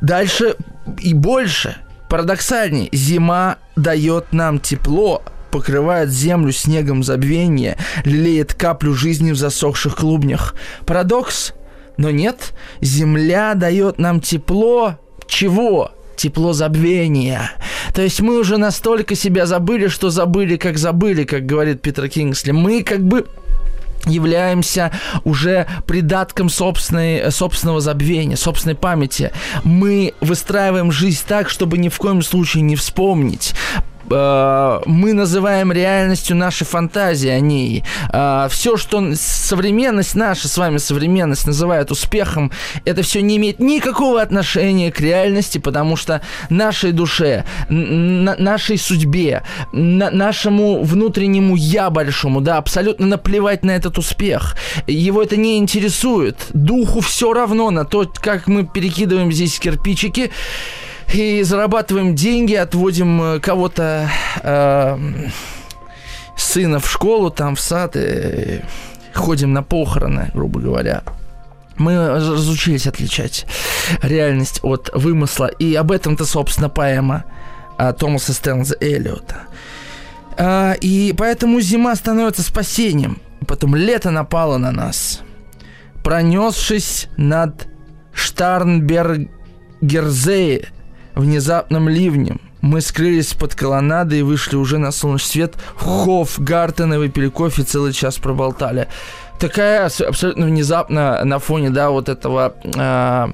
B: Дальше и больше, парадоксальнее, зима дает нам тепло, покрывает землю снегом забвения, лелеет каплю жизни в засохших клубнях. Парадокс? Но нет, земля дает нам тепло. Чего? тепло забвения. То есть мы уже настолько себя забыли, что забыли, как забыли, как говорит Питер Кингсли. Мы как бы являемся уже придатком собственной, собственного забвения, собственной памяти. Мы выстраиваем жизнь так, чтобы ни в коем случае не вспомнить Э, мы называем реальностью наши фантазии о ней. Э, все, что современность, наша с вами современность называет успехом, это все не имеет никакого отношения к реальности, потому что нашей душе, нашей судьбе, нашему внутреннему я большому, да, абсолютно наплевать на этот успех. Его это не интересует. Духу все равно на то, как мы перекидываем здесь кирпичики и зарабатываем деньги, отводим э, кого-то э, сына в школу, там в сад, и ходим на похороны, грубо говоря. Мы разучились отличать реальность от вымысла, и об этом-то, собственно, поэма а, Томаса Стэнза Эллиота. А, и поэтому зима становится спасением. Потом лето напало на нас, пронесшись над Штарнбергерзее, внезапным ливнем. Мы скрылись под колоннадой и вышли уже на солнечный свет в Хофгартен и выпили кофе, целый час проболтали. Такая абсолютно внезапно на фоне, да, вот этого э,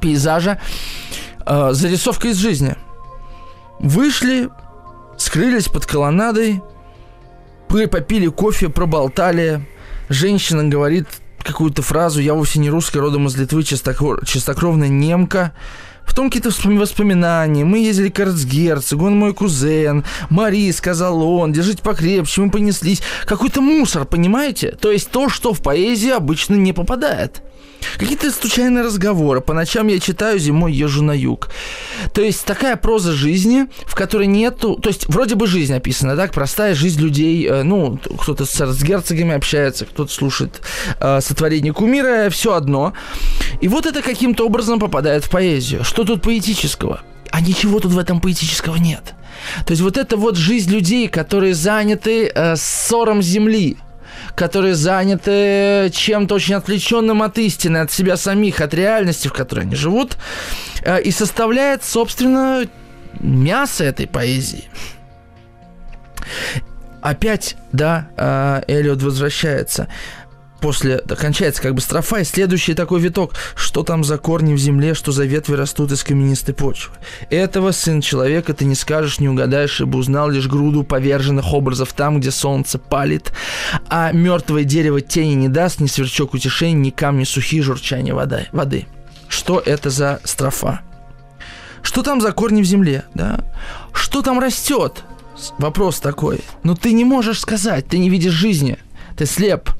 B: пейзажа э, зарисовка из жизни. Вышли, скрылись под колоннадой, попили кофе, проболтали. Женщина говорит какую-то фразу, я вовсе не русская, родом из Литвы, чистокровная немка. Потом какие-то воспоминания. Мы ездили к эрцгерцогу, он мой кузен. Мари, сказал он, держите покрепче, мы понеслись. Какой-то мусор, понимаете? То есть то, что в поэзии обычно не попадает. Какие-то случайные разговоры. По ночам я читаю, зимой езжу на юг. То есть такая проза жизни, в которой нету... То есть вроде бы жизнь описана, так? Простая жизнь людей. Э, ну, кто-то с герцогами общается, кто-то слушает э, сотворение кумира. Все одно. И вот это каким-то образом попадает в поэзию. Что тут поэтического? А ничего тут в этом поэтического нет. То есть вот это вот жизнь людей, которые заняты э, ссором земли, которые заняты чем-то очень отвлеченным от истины, от себя самих, от реальности, в которой они живут, э, и составляет, собственно, мясо этой поэзии. Опять, да, э, Эллиот возвращается после кончается как бы строфа, и следующий такой виток, что там за корни в земле, что за ветви растут из каменистой почвы. Этого, сын человека, ты не скажешь, не угадаешь, ибо узнал лишь груду поверженных образов там, где солнце палит, а мертвое дерево тени не даст, ни сверчок утешения, ни камни сухие, журчания вода, воды. Что это за строфа? Что там за корни в земле, да? Что там растет? Вопрос такой. Но ты не можешь сказать, ты не видишь жизни – ты слеп.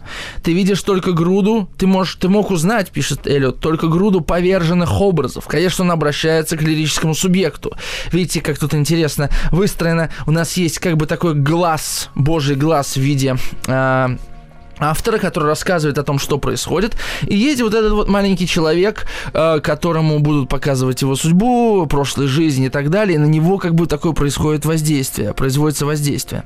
B: Ты видишь только груду, ты, можешь, ты мог узнать, пишет Эллиот, только груду поверженных образов. Конечно, он обращается к лирическому субъекту. Видите, как тут интересно выстроено. У нас есть как бы такой глаз, божий глаз в виде... Э, автора, который рассказывает о том, что происходит. И есть вот этот вот маленький человек, э, которому будут показывать его судьбу, прошлой жизни и так далее. И на него как бы такое происходит воздействие, производится воздействие.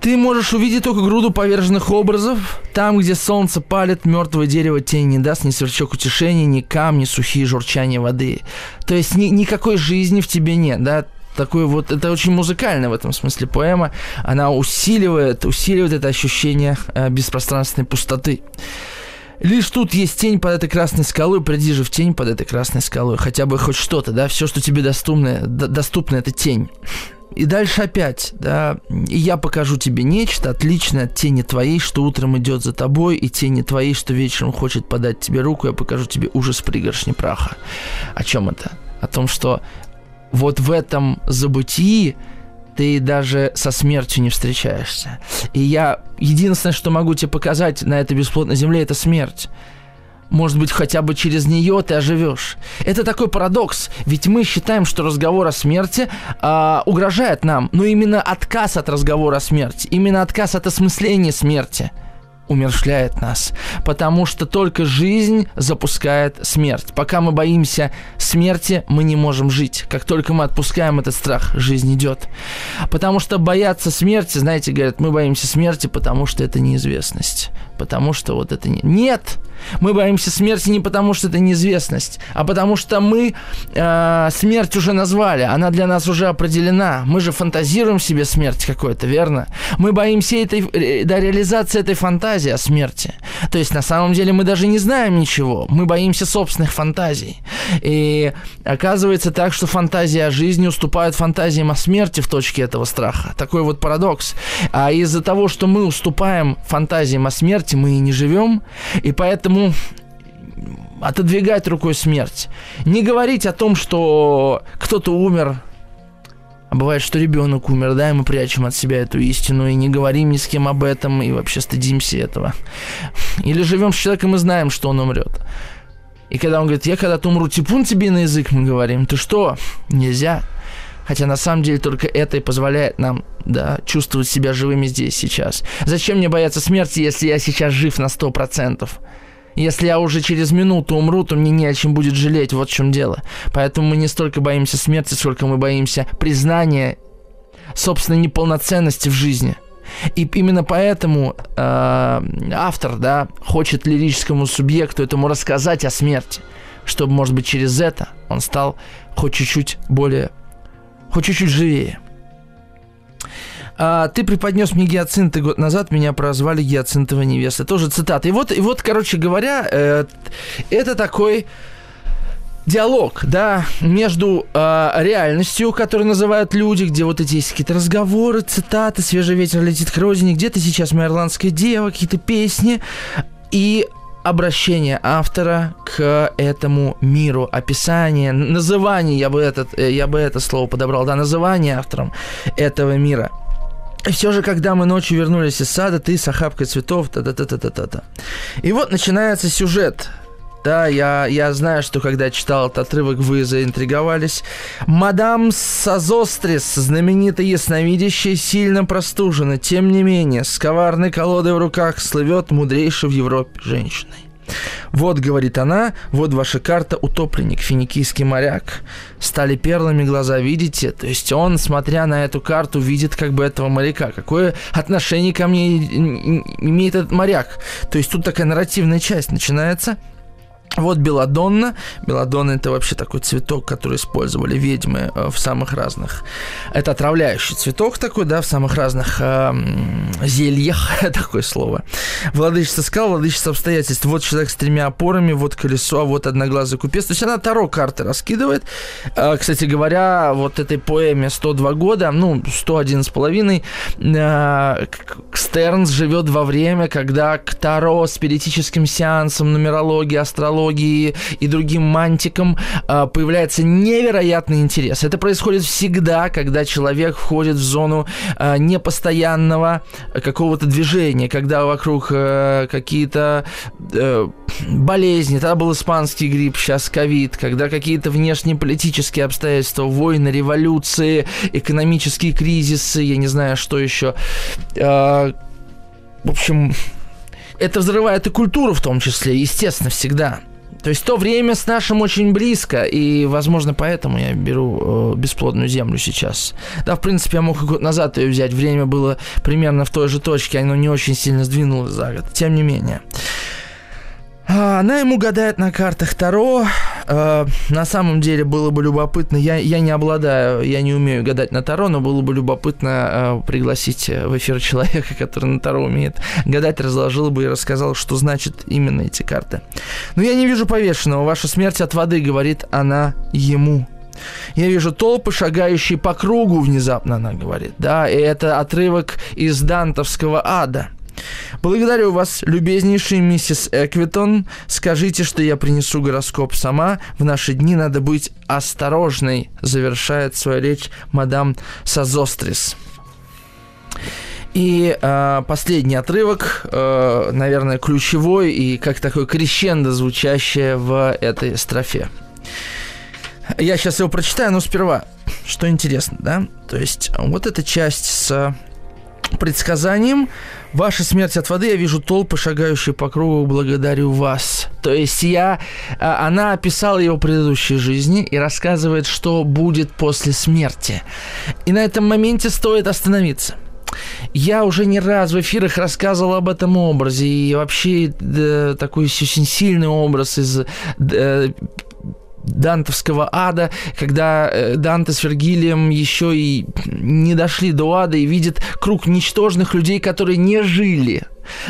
B: Ты можешь увидеть только груду поверженных образов. Там, где солнце палит, мертвое дерево тень не даст ни сверчок утешения, ни камни, сухие журчания воды. То есть ни, никакой жизни в тебе нет, да? Такой вот, это очень музыкальная в этом смысле поэма. Она усиливает, усиливает это ощущение э, беспространственной пустоты. Лишь тут есть тень под этой красной скалой, приди же в тень под этой красной скалой. Хотя бы хоть что-то, да, все, что тебе доступно, доступно, это тень. И дальше опять, да, и я покажу тебе нечто отличное от тени твоей, что утром идет за тобой, и тени твоей, что вечером хочет подать тебе руку, я покажу тебе ужас пригоршни праха. О чем это? О том, что вот в этом забытии ты даже со смертью не встречаешься. И я единственное, что могу тебе показать на этой бесплотной земле, это смерть. Может быть, хотя бы через нее ты оживешь. Это такой парадокс, ведь мы считаем, что разговор о смерти э, угрожает нам, но именно отказ от разговора о смерти, именно отказ от осмысления смерти – умершляет нас, потому что только жизнь запускает смерть. Пока мы боимся смерти, мы не можем жить. Как только мы отпускаем этот страх, жизнь идет. Потому что бояться смерти, знаете, говорят, мы боимся смерти, потому что это неизвестность. Потому что вот это не... Нет! Мы боимся смерти не потому, что это неизвестность, а потому что мы э, смерть уже назвали, она для нас уже определена. Мы же фантазируем себе смерть какой-то, верно? Мы боимся этой, э, да, реализации этой фантазии о смерти. То есть на самом деле мы даже не знаем ничего, мы боимся собственных фантазий. И оказывается так, что фантазии о жизни уступают фантазиям о смерти в точке этого страха. Такой вот парадокс. А из-за того, что мы уступаем фантазиям о смерти, мы и не живем, и поэтому Поэтому отодвигать рукой смерть. Не говорить о том, что кто-то умер, а бывает, что ребенок умер, да, и мы прячем от себя эту истину и не говорим ни с кем об этом, и вообще стыдимся этого. Или живем с человеком и знаем, что он умрет. И когда он говорит, я когда-то умру, типун тебе на язык, мы говорим, ты что? Нельзя. Хотя на самом деле только это и позволяет нам да, чувствовать себя живыми здесь сейчас. Зачем мне бояться смерти, если я сейчас жив на сто процентов? Если я уже через минуту умру, то мне не о чем будет жалеть, вот в чем дело. Поэтому мы не столько боимся смерти, сколько мы боимся признания собственной неполноценности в жизни. И именно поэтому э, автор, да, хочет лирическому субъекту этому рассказать о смерти, чтобы, может быть, через это он стал хоть чуть-чуть более, хоть чуть-чуть живее. А, ты преподнес мне гиацинты год назад, меня прозвали гиацинтовая невеста. Тоже цитата. И вот, и вот короче говоря, э, это такой диалог, да, между э, реальностью, которую называют люди, где вот эти есть какие-то разговоры, цитаты, свежий ветер летит к родине, где-то сейчас моя ирландская дева, какие-то песни, и обращение автора к этому миру, описание, называние, я бы, этот, э, я бы это слово подобрал, да, называние автором этого мира – и все же, когда мы ночью вернулись из сада, ты с охапкой цветов, та-та-та-та-та-та. И вот начинается сюжет. Да, я, я знаю, что когда читал этот отрывок, вы заинтриговались. Мадам Сазострис, знаменитая ясновидящая, сильно простужена. Тем не менее, с коварной колодой в руках слывет мудрейшей в Европе женщиной. Вот, говорит она, вот ваша карта утопленник, финикийский моряк. Стали перлами глаза, видите? То есть он, смотря на эту карту, видит как бы этого моряка. Какое отношение ко мне имеет этот моряк? То есть тут такая нарративная часть начинается. Вот белладонна. Белладонна это вообще такой цветок, который использовали ведьмы э, в самых разных... Это отравляющий цветок такой, да, в самых разных э, зельях, *laughs* такое слово. Владычество скал, владычество обстоятельств. Вот человек с тремя опорами, вот колесо, а вот одноглазый купец. То есть она Таро карты раскидывает. Э, кстати говоря, вот этой поэме 102 года, ну, 101 с половиной, э, Стернс живет во время, когда к Таро, спиритическим сеансам, нумерологии, астрологии, мифологии и другим мантикам а, появляется невероятный интерес. Это происходит всегда, когда человек входит в зону а, непостоянного какого-то движения, когда вокруг а, какие-то болезни, тогда был испанский грипп, сейчас ковид, когда какие-то внешние политические обстоятельства, войны, революции, экономические кризисы, я не знаю, что еще. В общем, это взрывает и культуру в том числе, естественно, всегда. То есть то время с нашим очень близко, и, возможно, поэтому я беру э, бесплодную землю сейчас. Да, в принципе, я мог и год назад ее взять. Время было примерно в той же точке, оно не очень сильно сдвинулось за год. Тем не менее. А, она ему гадает на картах Таро. А, на самом деле было бы любопытно, я, я не обладаю, я не умею гадать на Таро, но было бы любопытно а, пригласить в эфир *laughs* человека, который на Таро умеет гадать, разложил бы и рассказал, что значит именно эти карты. Но я не вижу повешенного. Ваша смерть от воды, говорит она ему. Я вижу толпы, шагающие по кругу, внезапно она говорит. Да, и это отрывок из Дантовского ада – Благодарю вас, любезнейшая миссис Эквитон. Скажите, что я принесу гороскоп сама. В наши дни надо быть осторожной, завершает свою речь мадам Сазострис. И э, последний отрывок, э, наверное, ключевой и как такой крещендо звучащее в этой строфе. Я сейчас его прочитаю, но сперва, что интересно, да? То есть вот эта часть с предсказанием Ваша смерть от воды, я вижу толпы, шагающие по кругу, благодарю вас. То есть я, а, она описала его предыдущей жизни и рассказывает, что будет после смерти. И на этом моменте стоит остановиться. Я уже не раз в эфирах рассказывал об этом образе, и вообще да, такой очень сильный образ из да, дантовского ада, когда э, Данте с Вергилием еще и не дошли до ада и видят круг ничтожных людей, которые не жили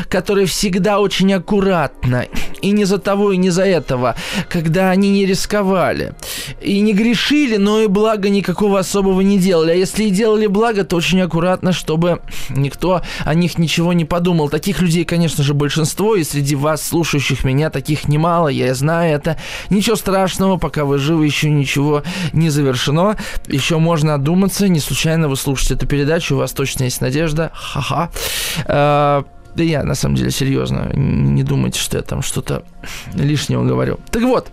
B: которые всегда очень аккуратно, и не за того, и не за этого, когда они не рисковали, и не грешили, но и благо никакого особого не делали. А если и делали благо, то очень аккуратно, чтобы никто о них ничего не подумал. Таких людей, конечно же, большинство, и среди вас, слушающих меня, таких немало, я знаю это. Ничего страшного, пока вы живы, еще ничего не завершено. Еще можно одуматься, не случайно вы слушаете эту передачу, у вас точно есть надежда. Ха-ха. Да я, на самом деле, серьезно. Не думайте, что я там что-то лишнего говорю. Так вот,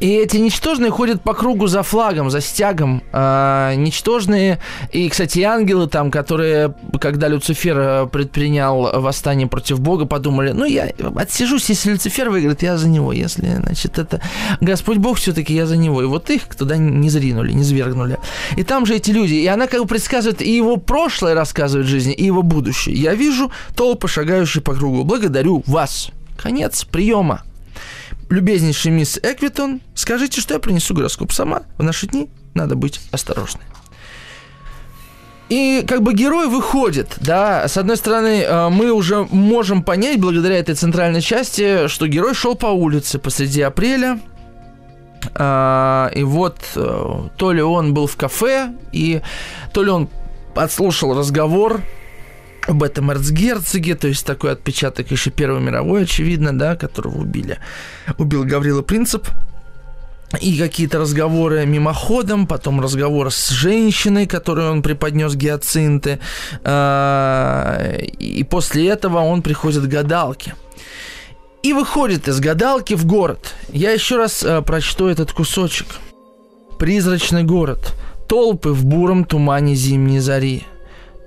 B: и эти ничтожные ходят по кругу за флагом, за стягом. А, ничтожные, и, кстати, ангелы там, которые, когда Люцифер э, предпринял восстание против Бога, подумали, ну, я отсижусь, если Люцифер выиграет, я за него. Если, значит, это Господь Бог все-таки, я за него. И вот их туда не зринули, не свергнули. И там же эти люди. И она как бы предсказывает и его прошлое рассказывает жизни, и его будущее. Я вижу толпы, шагающие по кругу. Благодарю вас. Конец приема любезнейший мисс Эквитон, скажите, что я принесу гороскоп сама. В наши дни надо быть осторожной. И как бы герой выходит, да, с одной стороны, э, мы уже можем понять, благодаря этой центральной части, что герой шел по улице посреди апреля, а, и вот э, то ли он был в кафе, и то ли он подслушал разговор об этом эрцгерцоге, то есть такой отпечаток еще Первой мировой, очевидно, да, которого убили. Убил Гаврила Принцип. И какие-то разговоры мимоходом, потом разговор с женщиной, которой он преподнес гиацинты. А, и после этого он приходит к гадалке. И выходит из гадалки в город. Я еще раз а, прочту этот кусочек. Призрачный город. Толпы в буром тумане зимней зари.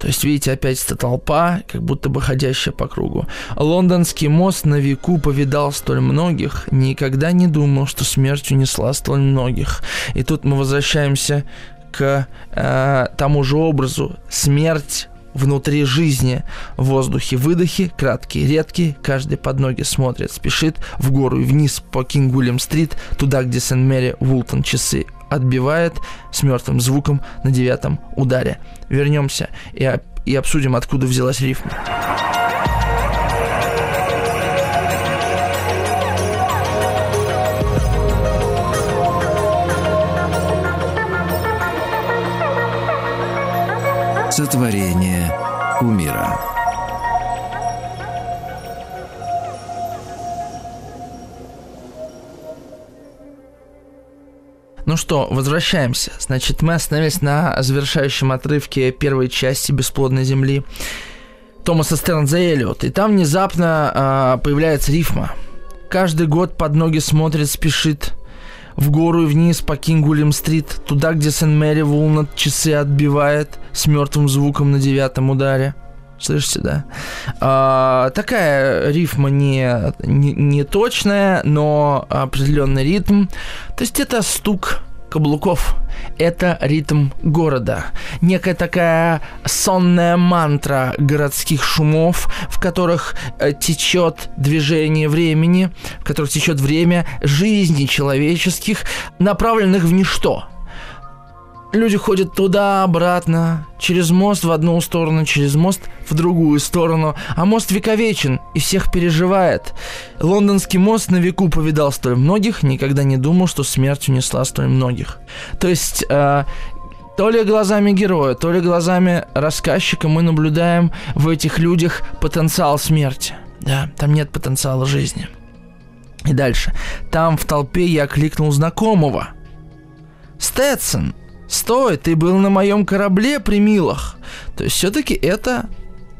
B: То есть, видите, опять эта толпа, как будто бы ходящая по кругу. Лондонский мост на веку повидал столь многих, никогда не думал, что смерть унесла столь многих. И тут мы возвращаемся к э, тому же образу. Смерть внутри жизни. Воздухе выдохи, краткие, редкие, каждый под ноги смотрит, спешит в гору и вниз по Кингулем-стрит, туда, где Сен-Мэри Вултон часы отбивает с мертвым звуком на девятом ударе. Вернемся и, и обсудим, откуда взялась рифма.
A: Сотворение умира.
B: Ну что, возвращаемся. Значит, мы остановились на завершающем отрывке первой части «Бесплодной земли» Томаса Стернза Эллиот. И там внезапно э, появляется рифма. Каждый год под ноги смотрит, спешит в гору и вниз по Кингулем-стрит, туда, где Сен-Мэри Вулнат часы отбивает с мертвым звуком на девятом ударе. Слышите, да? А, такая рифма не, не, не точная, но определенный ритм. То есть это стук каблуков. Это ритм города. Некая такая сонная мантра городских шумов, в которых э, течет движение времени, в которых течет время жизни человеческих, направленных в ничто – люди ходят туда-обратно, через мост в одну сторону, через мост в другую сторону, а мост вековечен и всех переживает. Лондонский мост на веку повидал столь многих, никогда не думал, что смерть унесла столь многих. То есть... Э, то ли глазами героя, то ли глазами рассказчика мы наблюдаем в этих людях потенциал смерти. Да, там нет потенциала жизни. И дальше. Там в толпе я кликнул знакомого. Стэдсон, «Стой, ты был на моем корабле при Милах!» То есть все-таки это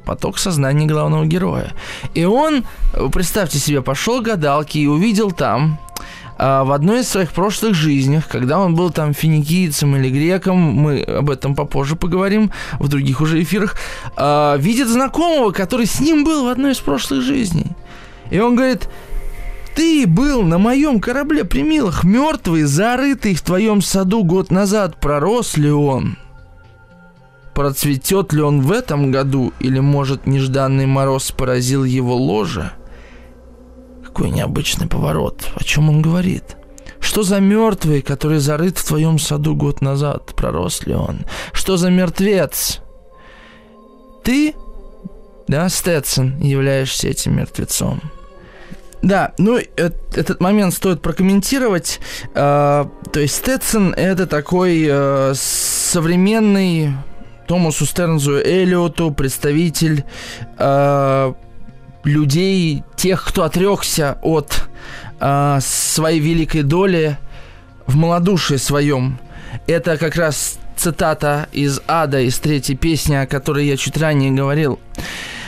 B: поток сознания главного героя. И он, представьте себе, пошел к гадалке и увидел там а, в одной из своих прошлых жизнях, когда он был там финикийцем или греком, мы об этом попозже поговорим в других уже эфирах, а, видит знакомого, который с ним был в одной из прошлых жизней. И он говорит, ты был на моем корабле при Милах, мертвый, зарытый в твоем саду год назад. Пророс ли он? Процветет ли он в этом году? Или, может, нежданный мороз поразил его ложе? Какой необычный поворот. О чем он говорит? Что за мертвый, который зарыт в твоем саду год назад? Пророс ли он? Что за мертвец? Ты, да, Сtetson, являешься этим мертвецом. Да, ну этот момент стоит прокомментировать. Э, то есть Стэтсон это такой э, современный Томасу Стернзу Эллиоту представитель э, людей, тех, кто отрекся от э, своей великой доли в малодушии своем. Это как раз цитата из «Ада», из третьей песни, о которой я чуть ранее говорил.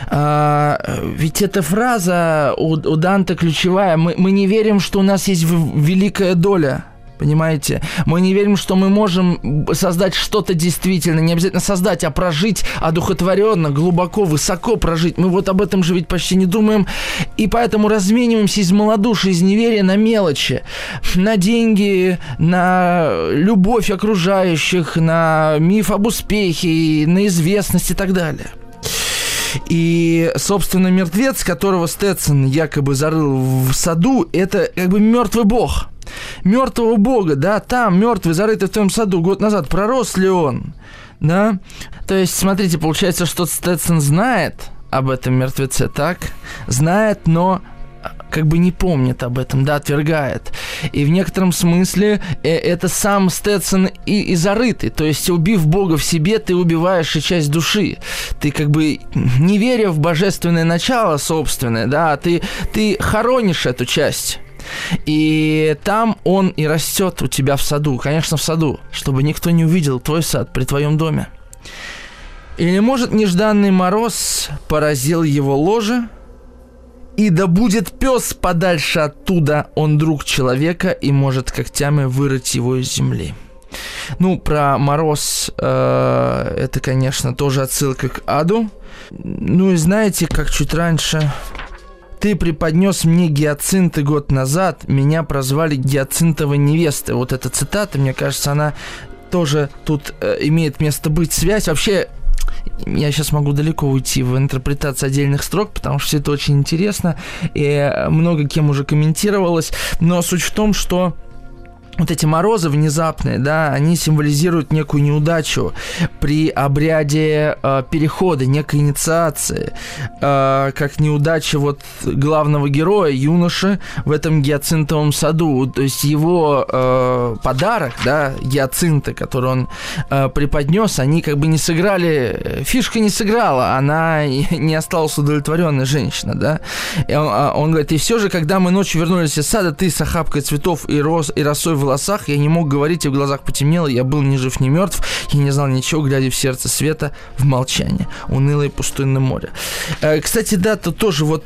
B: А, ведь эта фраза у, у Данте ключевая. Мы, мы не верим, что у нас есть великая доля. Понимаете? Мы не верим, что мы можем создать что-то действительно. Не обязательно создать, а прожить одухотворенно, глубоко, высоко прожить. Мы вот об этом же ведь почти не думаем. И поэтому размениваемся из малодушия, из неверия на мелочи. На деньги, на любовь окружающих, на миф об успехе, на известность и так далее. И, собственно, мертвец, которого Сtetson якобы зарыл в саду, это как бы мертвый бог. Мертвого бога, да, там, мертвый, зарытый в твоем саду год назад, пророс ли он? Да? То есть, смотрите, получается, что Сtetson знает об этом мертвеце, так? Знает, но как бы не помнит об этом, да, отвергает. И в некотором смысле э, это сам Сtetson и, и зарытый. То есть, убив Бога в себе, ты убиваешь и часть души. Ты как бы, не веря в божественное начало собственное, да, ты, ты хоронишь эту часть. И там он и растет у тебя в саду, конечно, в саду, чтобы никто не увидел твой сад при твоем доме. Или, может, нежданный мороз поразил его ложе, и да будет пес подальше оттуда, он друг человека и может когтями вырыть его из земли. Ну, про мороз э, это, конечно, тоже отсылка к аду. Ну и знаете, как чуть раньше ты преподнес мне гиацинты год назад, меня прозвали гиацинтовой невестой. Вот эта цитата, мне кажется, она тоже тут э, имеет место быть. Связь вообще я сейчас могу далеко уйти в интерпретацию отдельных строк, потому что все это очень интересно, и много кем уже комментировалось, но суть в том, что вот эти морозы внезапные, да, они символизируют некую неудачу при обряде э, перехода, некой инициации, э, как неудача вот главного героя, юноши в этом гиацинтовом саду. То есть его э, подарок, да, гиацинты, который он э, преподнес, они как бы не сыграли, фишка не сыграла, она *laughs* не осталась удовлетворенной женщина, да. И он, а, он говорит, и все же, когда мы ночью вернулись из сада, ты с охапкой цветов и, роз, и росой в волосах, я не мог говорить, и в глазах потемнело, я был ни жив, ни мертв, я не знал ничего, глядя в сердце света в молчании, унылое пустынное море. Э, кстати, да, тут тоже вот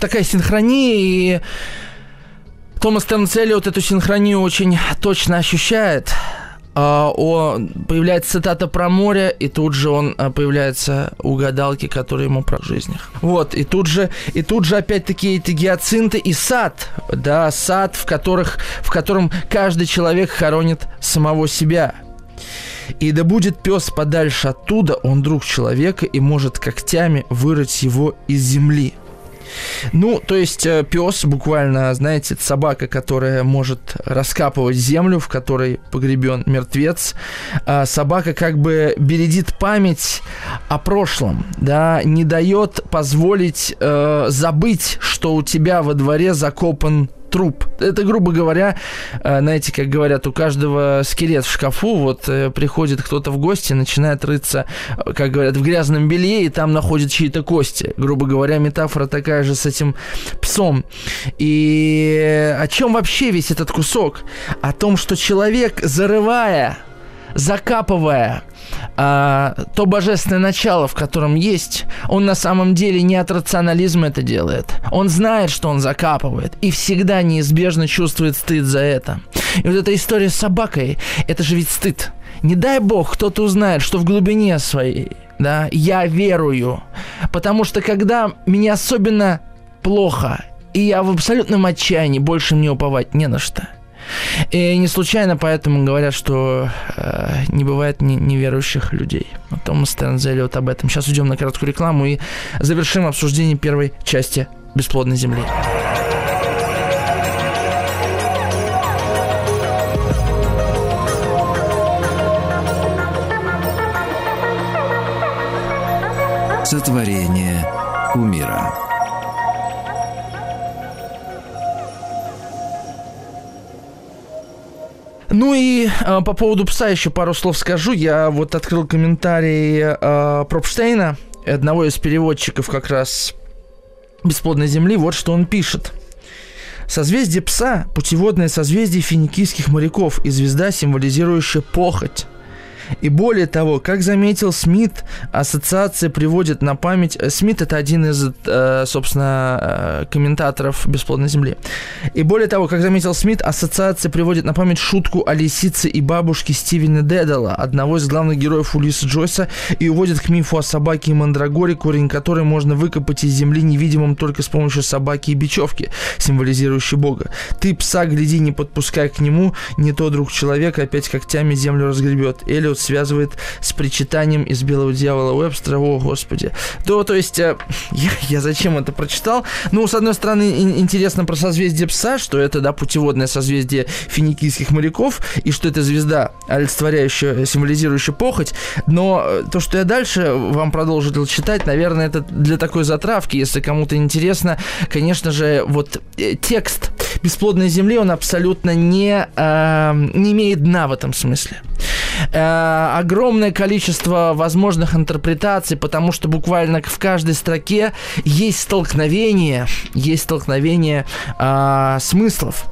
B: такая синхрония, и Томас Тернцелли вот эту синхронию очень точно ощущает. Uh, о, появляется цитата про море, и тут же он uh, появляется у гадалки, которая ему про жизнь. Вот, и тут же, и тут же опять-таки эти гиацинты и сад, да, сад, в, которых, в котором каждый человек хоронит самого себя. И да будет пес подальше оттуда, он друг человека и может когтями вырыть его из земли. Ну, то есть э, пес буквально, знаете, собака, которая может раскапывать землю, в которой погребен мертвец. А собака как бы бередит память о прошлом, да, не дает позволить э, забыть, что у тебя во дворе закопан труп. Это, грубо говоря, э, знаете, как говорят, у каждого скелет в шкафу, вот э, приходит кто-то в гости, начинает рыться, э, как говорят, в грязном белье, и там находит чьи-то кости. Грубо говоря, метафора такая же с этим псом. И о чем вообще весь этот кусок? О том, что человек, зарывая, закапывая а, то божественное начало, в котором есть, он на самом деле не от рационализма это делает. Он знает, что он закапывает, и всегда неизбежно чувствует стыд за это. И вот эта история с собакой, это же ведь стыд. Не дай бог кто-то узнает, что в глубине своей, да, я верую. Потому что когда мне особенно плохо, и я в абсолютном отчаянии, больше мне уповать не на что – и не случайно поэтому говорят, что э, не бывает не, неверующих людей. Томас Тернзели вот об этом. Сейчас уйдем на короткую рекламу и завершим обсуждение первой части «Бесплодной земли».
A: Сотворение умира.
B: Ну и э, по поводу пса еще пару слов скажу. Я вот открыл комментарий э, Пропштейна, одного из переводчиков как раз «Бесплодной земли». Вот что он пишет. Созвездие пса – путеводное созвездие финикийских моряков и звезда, символизирующая похоть. И более того, как заметил Смит, ассоциация приводит на память... Э, Смит это один из, э, собственно, э, комментаторов «Бесплодной земли». И более того, как заметил Смит, ассоциация приводит на память шутку о лисице и бабушке Стивена Дедала, одного из главных героев Улиса Джойса, и уводит к мифу о собаке и мандрагоре, корень которой можно выкопать из земли невидимым только с помощью собаки и бечевки, символизирующей Бога. Ты пса гляди, не подпускай к нему, не то друг человека опять когтями землю разгребет. Эллиот связывает с причитанием из «Белого дьявола» Уэбстера, о, господи. То, то есть, э, *laughs* я, я зачем это прочитал? Ну, с одной стороны, интересно про созвездие пса, что это, да, путеводное созвездие финикийских моряков, и что это звезда, олицетворяющая, символизирующая похоть, но э, то, что я дальше вам продолжил читать, наверное, это для такой затравки, если кому-то интересно, конечно же, вот э, текст «Бесплодной земли», он абсолютно не, э, не имеет дна в этом смысле. Э, огромное количество возможных интерпретаций, потому что буквально в каждой строке есть столкновение, есть столкновение э, смыслов.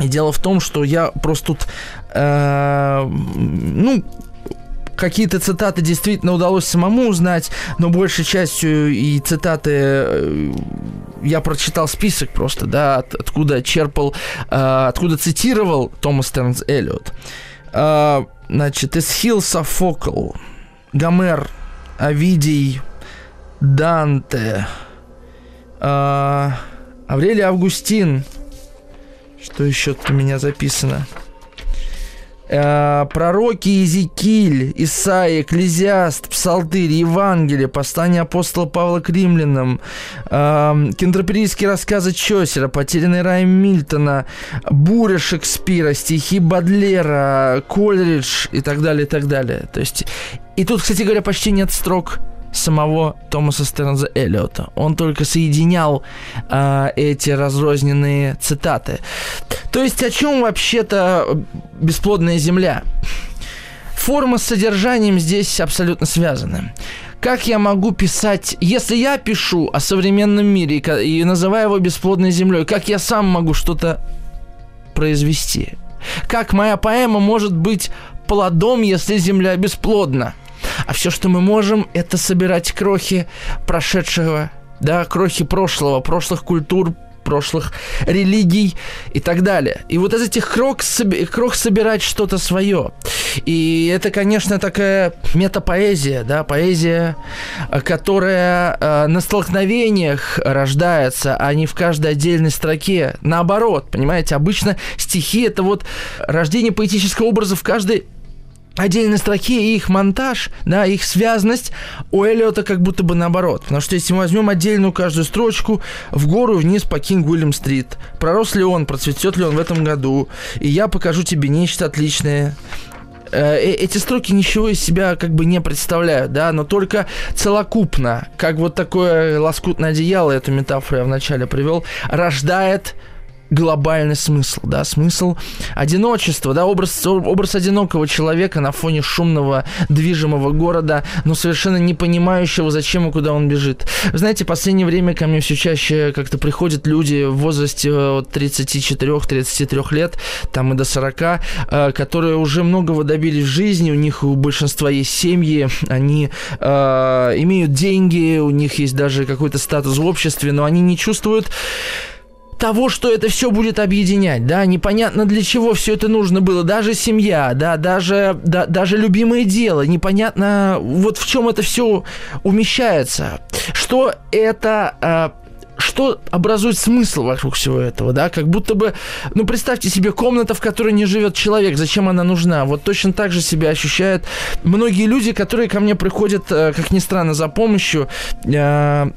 B: И дело в том, что я просто тут, э, ну, какие-то цитаты действительно удалось самому узнать, но большей частью и цитаты э, я прочитал список просто, да, от, откуда черпал, э, откуда цитировал Томас Тернс Эллиот. Э, Значит, Эсхил Софокл, Гомер, Овидий, Данте, э, Аврелий Августин. Что еще у меня записано? Э, пророки Иезекииль, Исаия, Экклезиаст, Псалтырь, Евангелие, послание апостола Павла к римлянам, э, рассказы Чосера, потерянный рай Мильтона, буря Шекспира, стихи Бадлера, Кольридж и так далее, и так далее. То есть, и тут, кстати говоря, почти нет строк самого Томаса Стернза Эллиота. Он только соединял э, эти разрозненные цитаты. То есть о чем вообще-то бесплодная земля? Форма с содержанием здесь абсолютно связаны. Как я могу писать, если я пишу о современном мире и называю его бесплодной землей, как я сам могу что-то произвести? Как моя поэма может быть плодом, если земля бесплодна? А все, что мы можем, это собирать крохи прошедшего, да, крохи прошлого, прошлых культур, прошлых религий и так далее. И вот из этих крох, крох собирать что-то свое. И это, конечно, такая метапоэзия, да, поэзия, которая э, на столкновениях рождается, а не в каждой отдельной строке. Наоборот, понимаете, обычно стихи это вот рождение поэтического образа в каждой отдельной строке и их монтаж, да, их связность у Эллиота как будто бы наоборот. Потому что если мы возьмем отдельную каждую строчку, в гору вниз по Кинг Уильям Стрит, пророс ли он, процветет ли он в этом году, и я покажу тебе нечто отличное, э, э, эти строки ничего из себя как бы не представляют, да, но только целокупно, как вот такое лоскутное одеяло, эту метафору я вначале привел, рождает глобальный смысл, да, смысл одиночества, да, образ, образ одинокого человека на фоне шумного, движимого города, но совершенно не понимающего, зачем и куда он бежит. Вы знаете, в последнее время ко мне все чаще как-то приходят люди в возрасте от 34-33 лет, там и до 40, э, которые уже многого добились в жизни, у них у большинства есть семьи, они э, имеют деньги, у них есть даже какой-то статус в обществе, но они не чувствуют того, что это все будет объединять, да, непонятно для чего все это нужно было, даже семья, да, даже, да, даже любимое дело, непонятно вот в чем это все умещается, что это э, что образует смысл вокруг всего этого, да, как будто бы, ну, представьте себе комната, в которой не живет человек, зачем она нужна, вот точно так же себя ощущают многие люди, которые ко мне приходят, э, как ни странно, за помощью, э,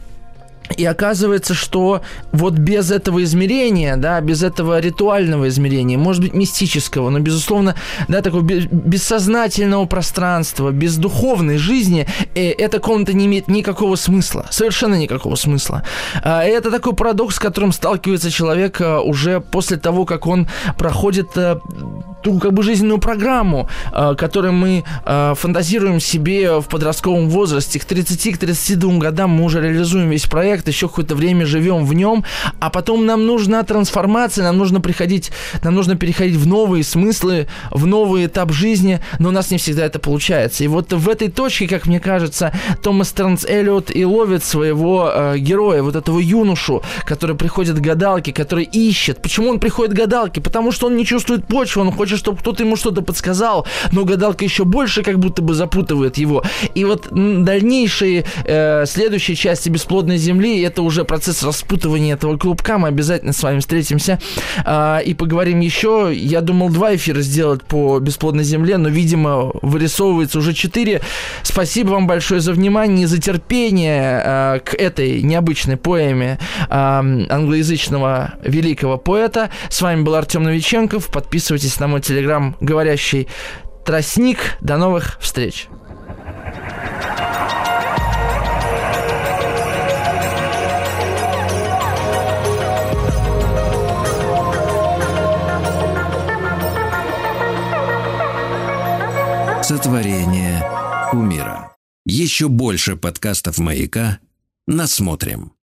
B: и оказывается, что вот без этого измерения, да, без этого ритуального измерения, может быть, мистического, но, безусловно, да, такого бессознательного пространства, без духовной жизни, э, эта комната не имеет никакого смысла, совершенно никакого смысла. А, это такой парадокс, с которым сталкивается человек э, уже после того, как он проходит э, ту как бы жизненную программу, которую мы фантазируем себе в подростковом возрасте. К 30, к 32 годам мы уже реализуем весь проект, проект, еще какое-то время живем в нем, а потом нам нужна трансформация, нам нужно приходить, нам нужно переходить в новые смыслы, в новый этап жизни, но у нас не всегда это получается. И вот в этой точке, как мне кажется, Томас Тернс Эллиот и ловит своего э, героя, вот этого юношу, который приходит к гадалке, который ищет. Почему он приходит к гадалке? Потому что он не чувствует почвы, он хочет, чтобы кто-то ему что-то подсказал, но гадалка еще больше как будто бы запутывает его. И вот дальнейшие, э, следующие части «Бесплодной земли» это уже процесс распутывания этого клубка. Мы обязательно с вами встретимся а, и поговорим еще. Я думал два эфира сделать по бесплодной земле, но, видимо, вырисовывается уже четыре. Спасибо вам большое за внимание и за терпение а, к этой необычной поэме а, англоязычного великого поэта. С вами был Артем Новиченков. Подписывайтесь на мой телеграм «Говорящий тростник». До новых встреч!
A: Сотворение умира. Еще больше подкастов «Маяка» насмотрим.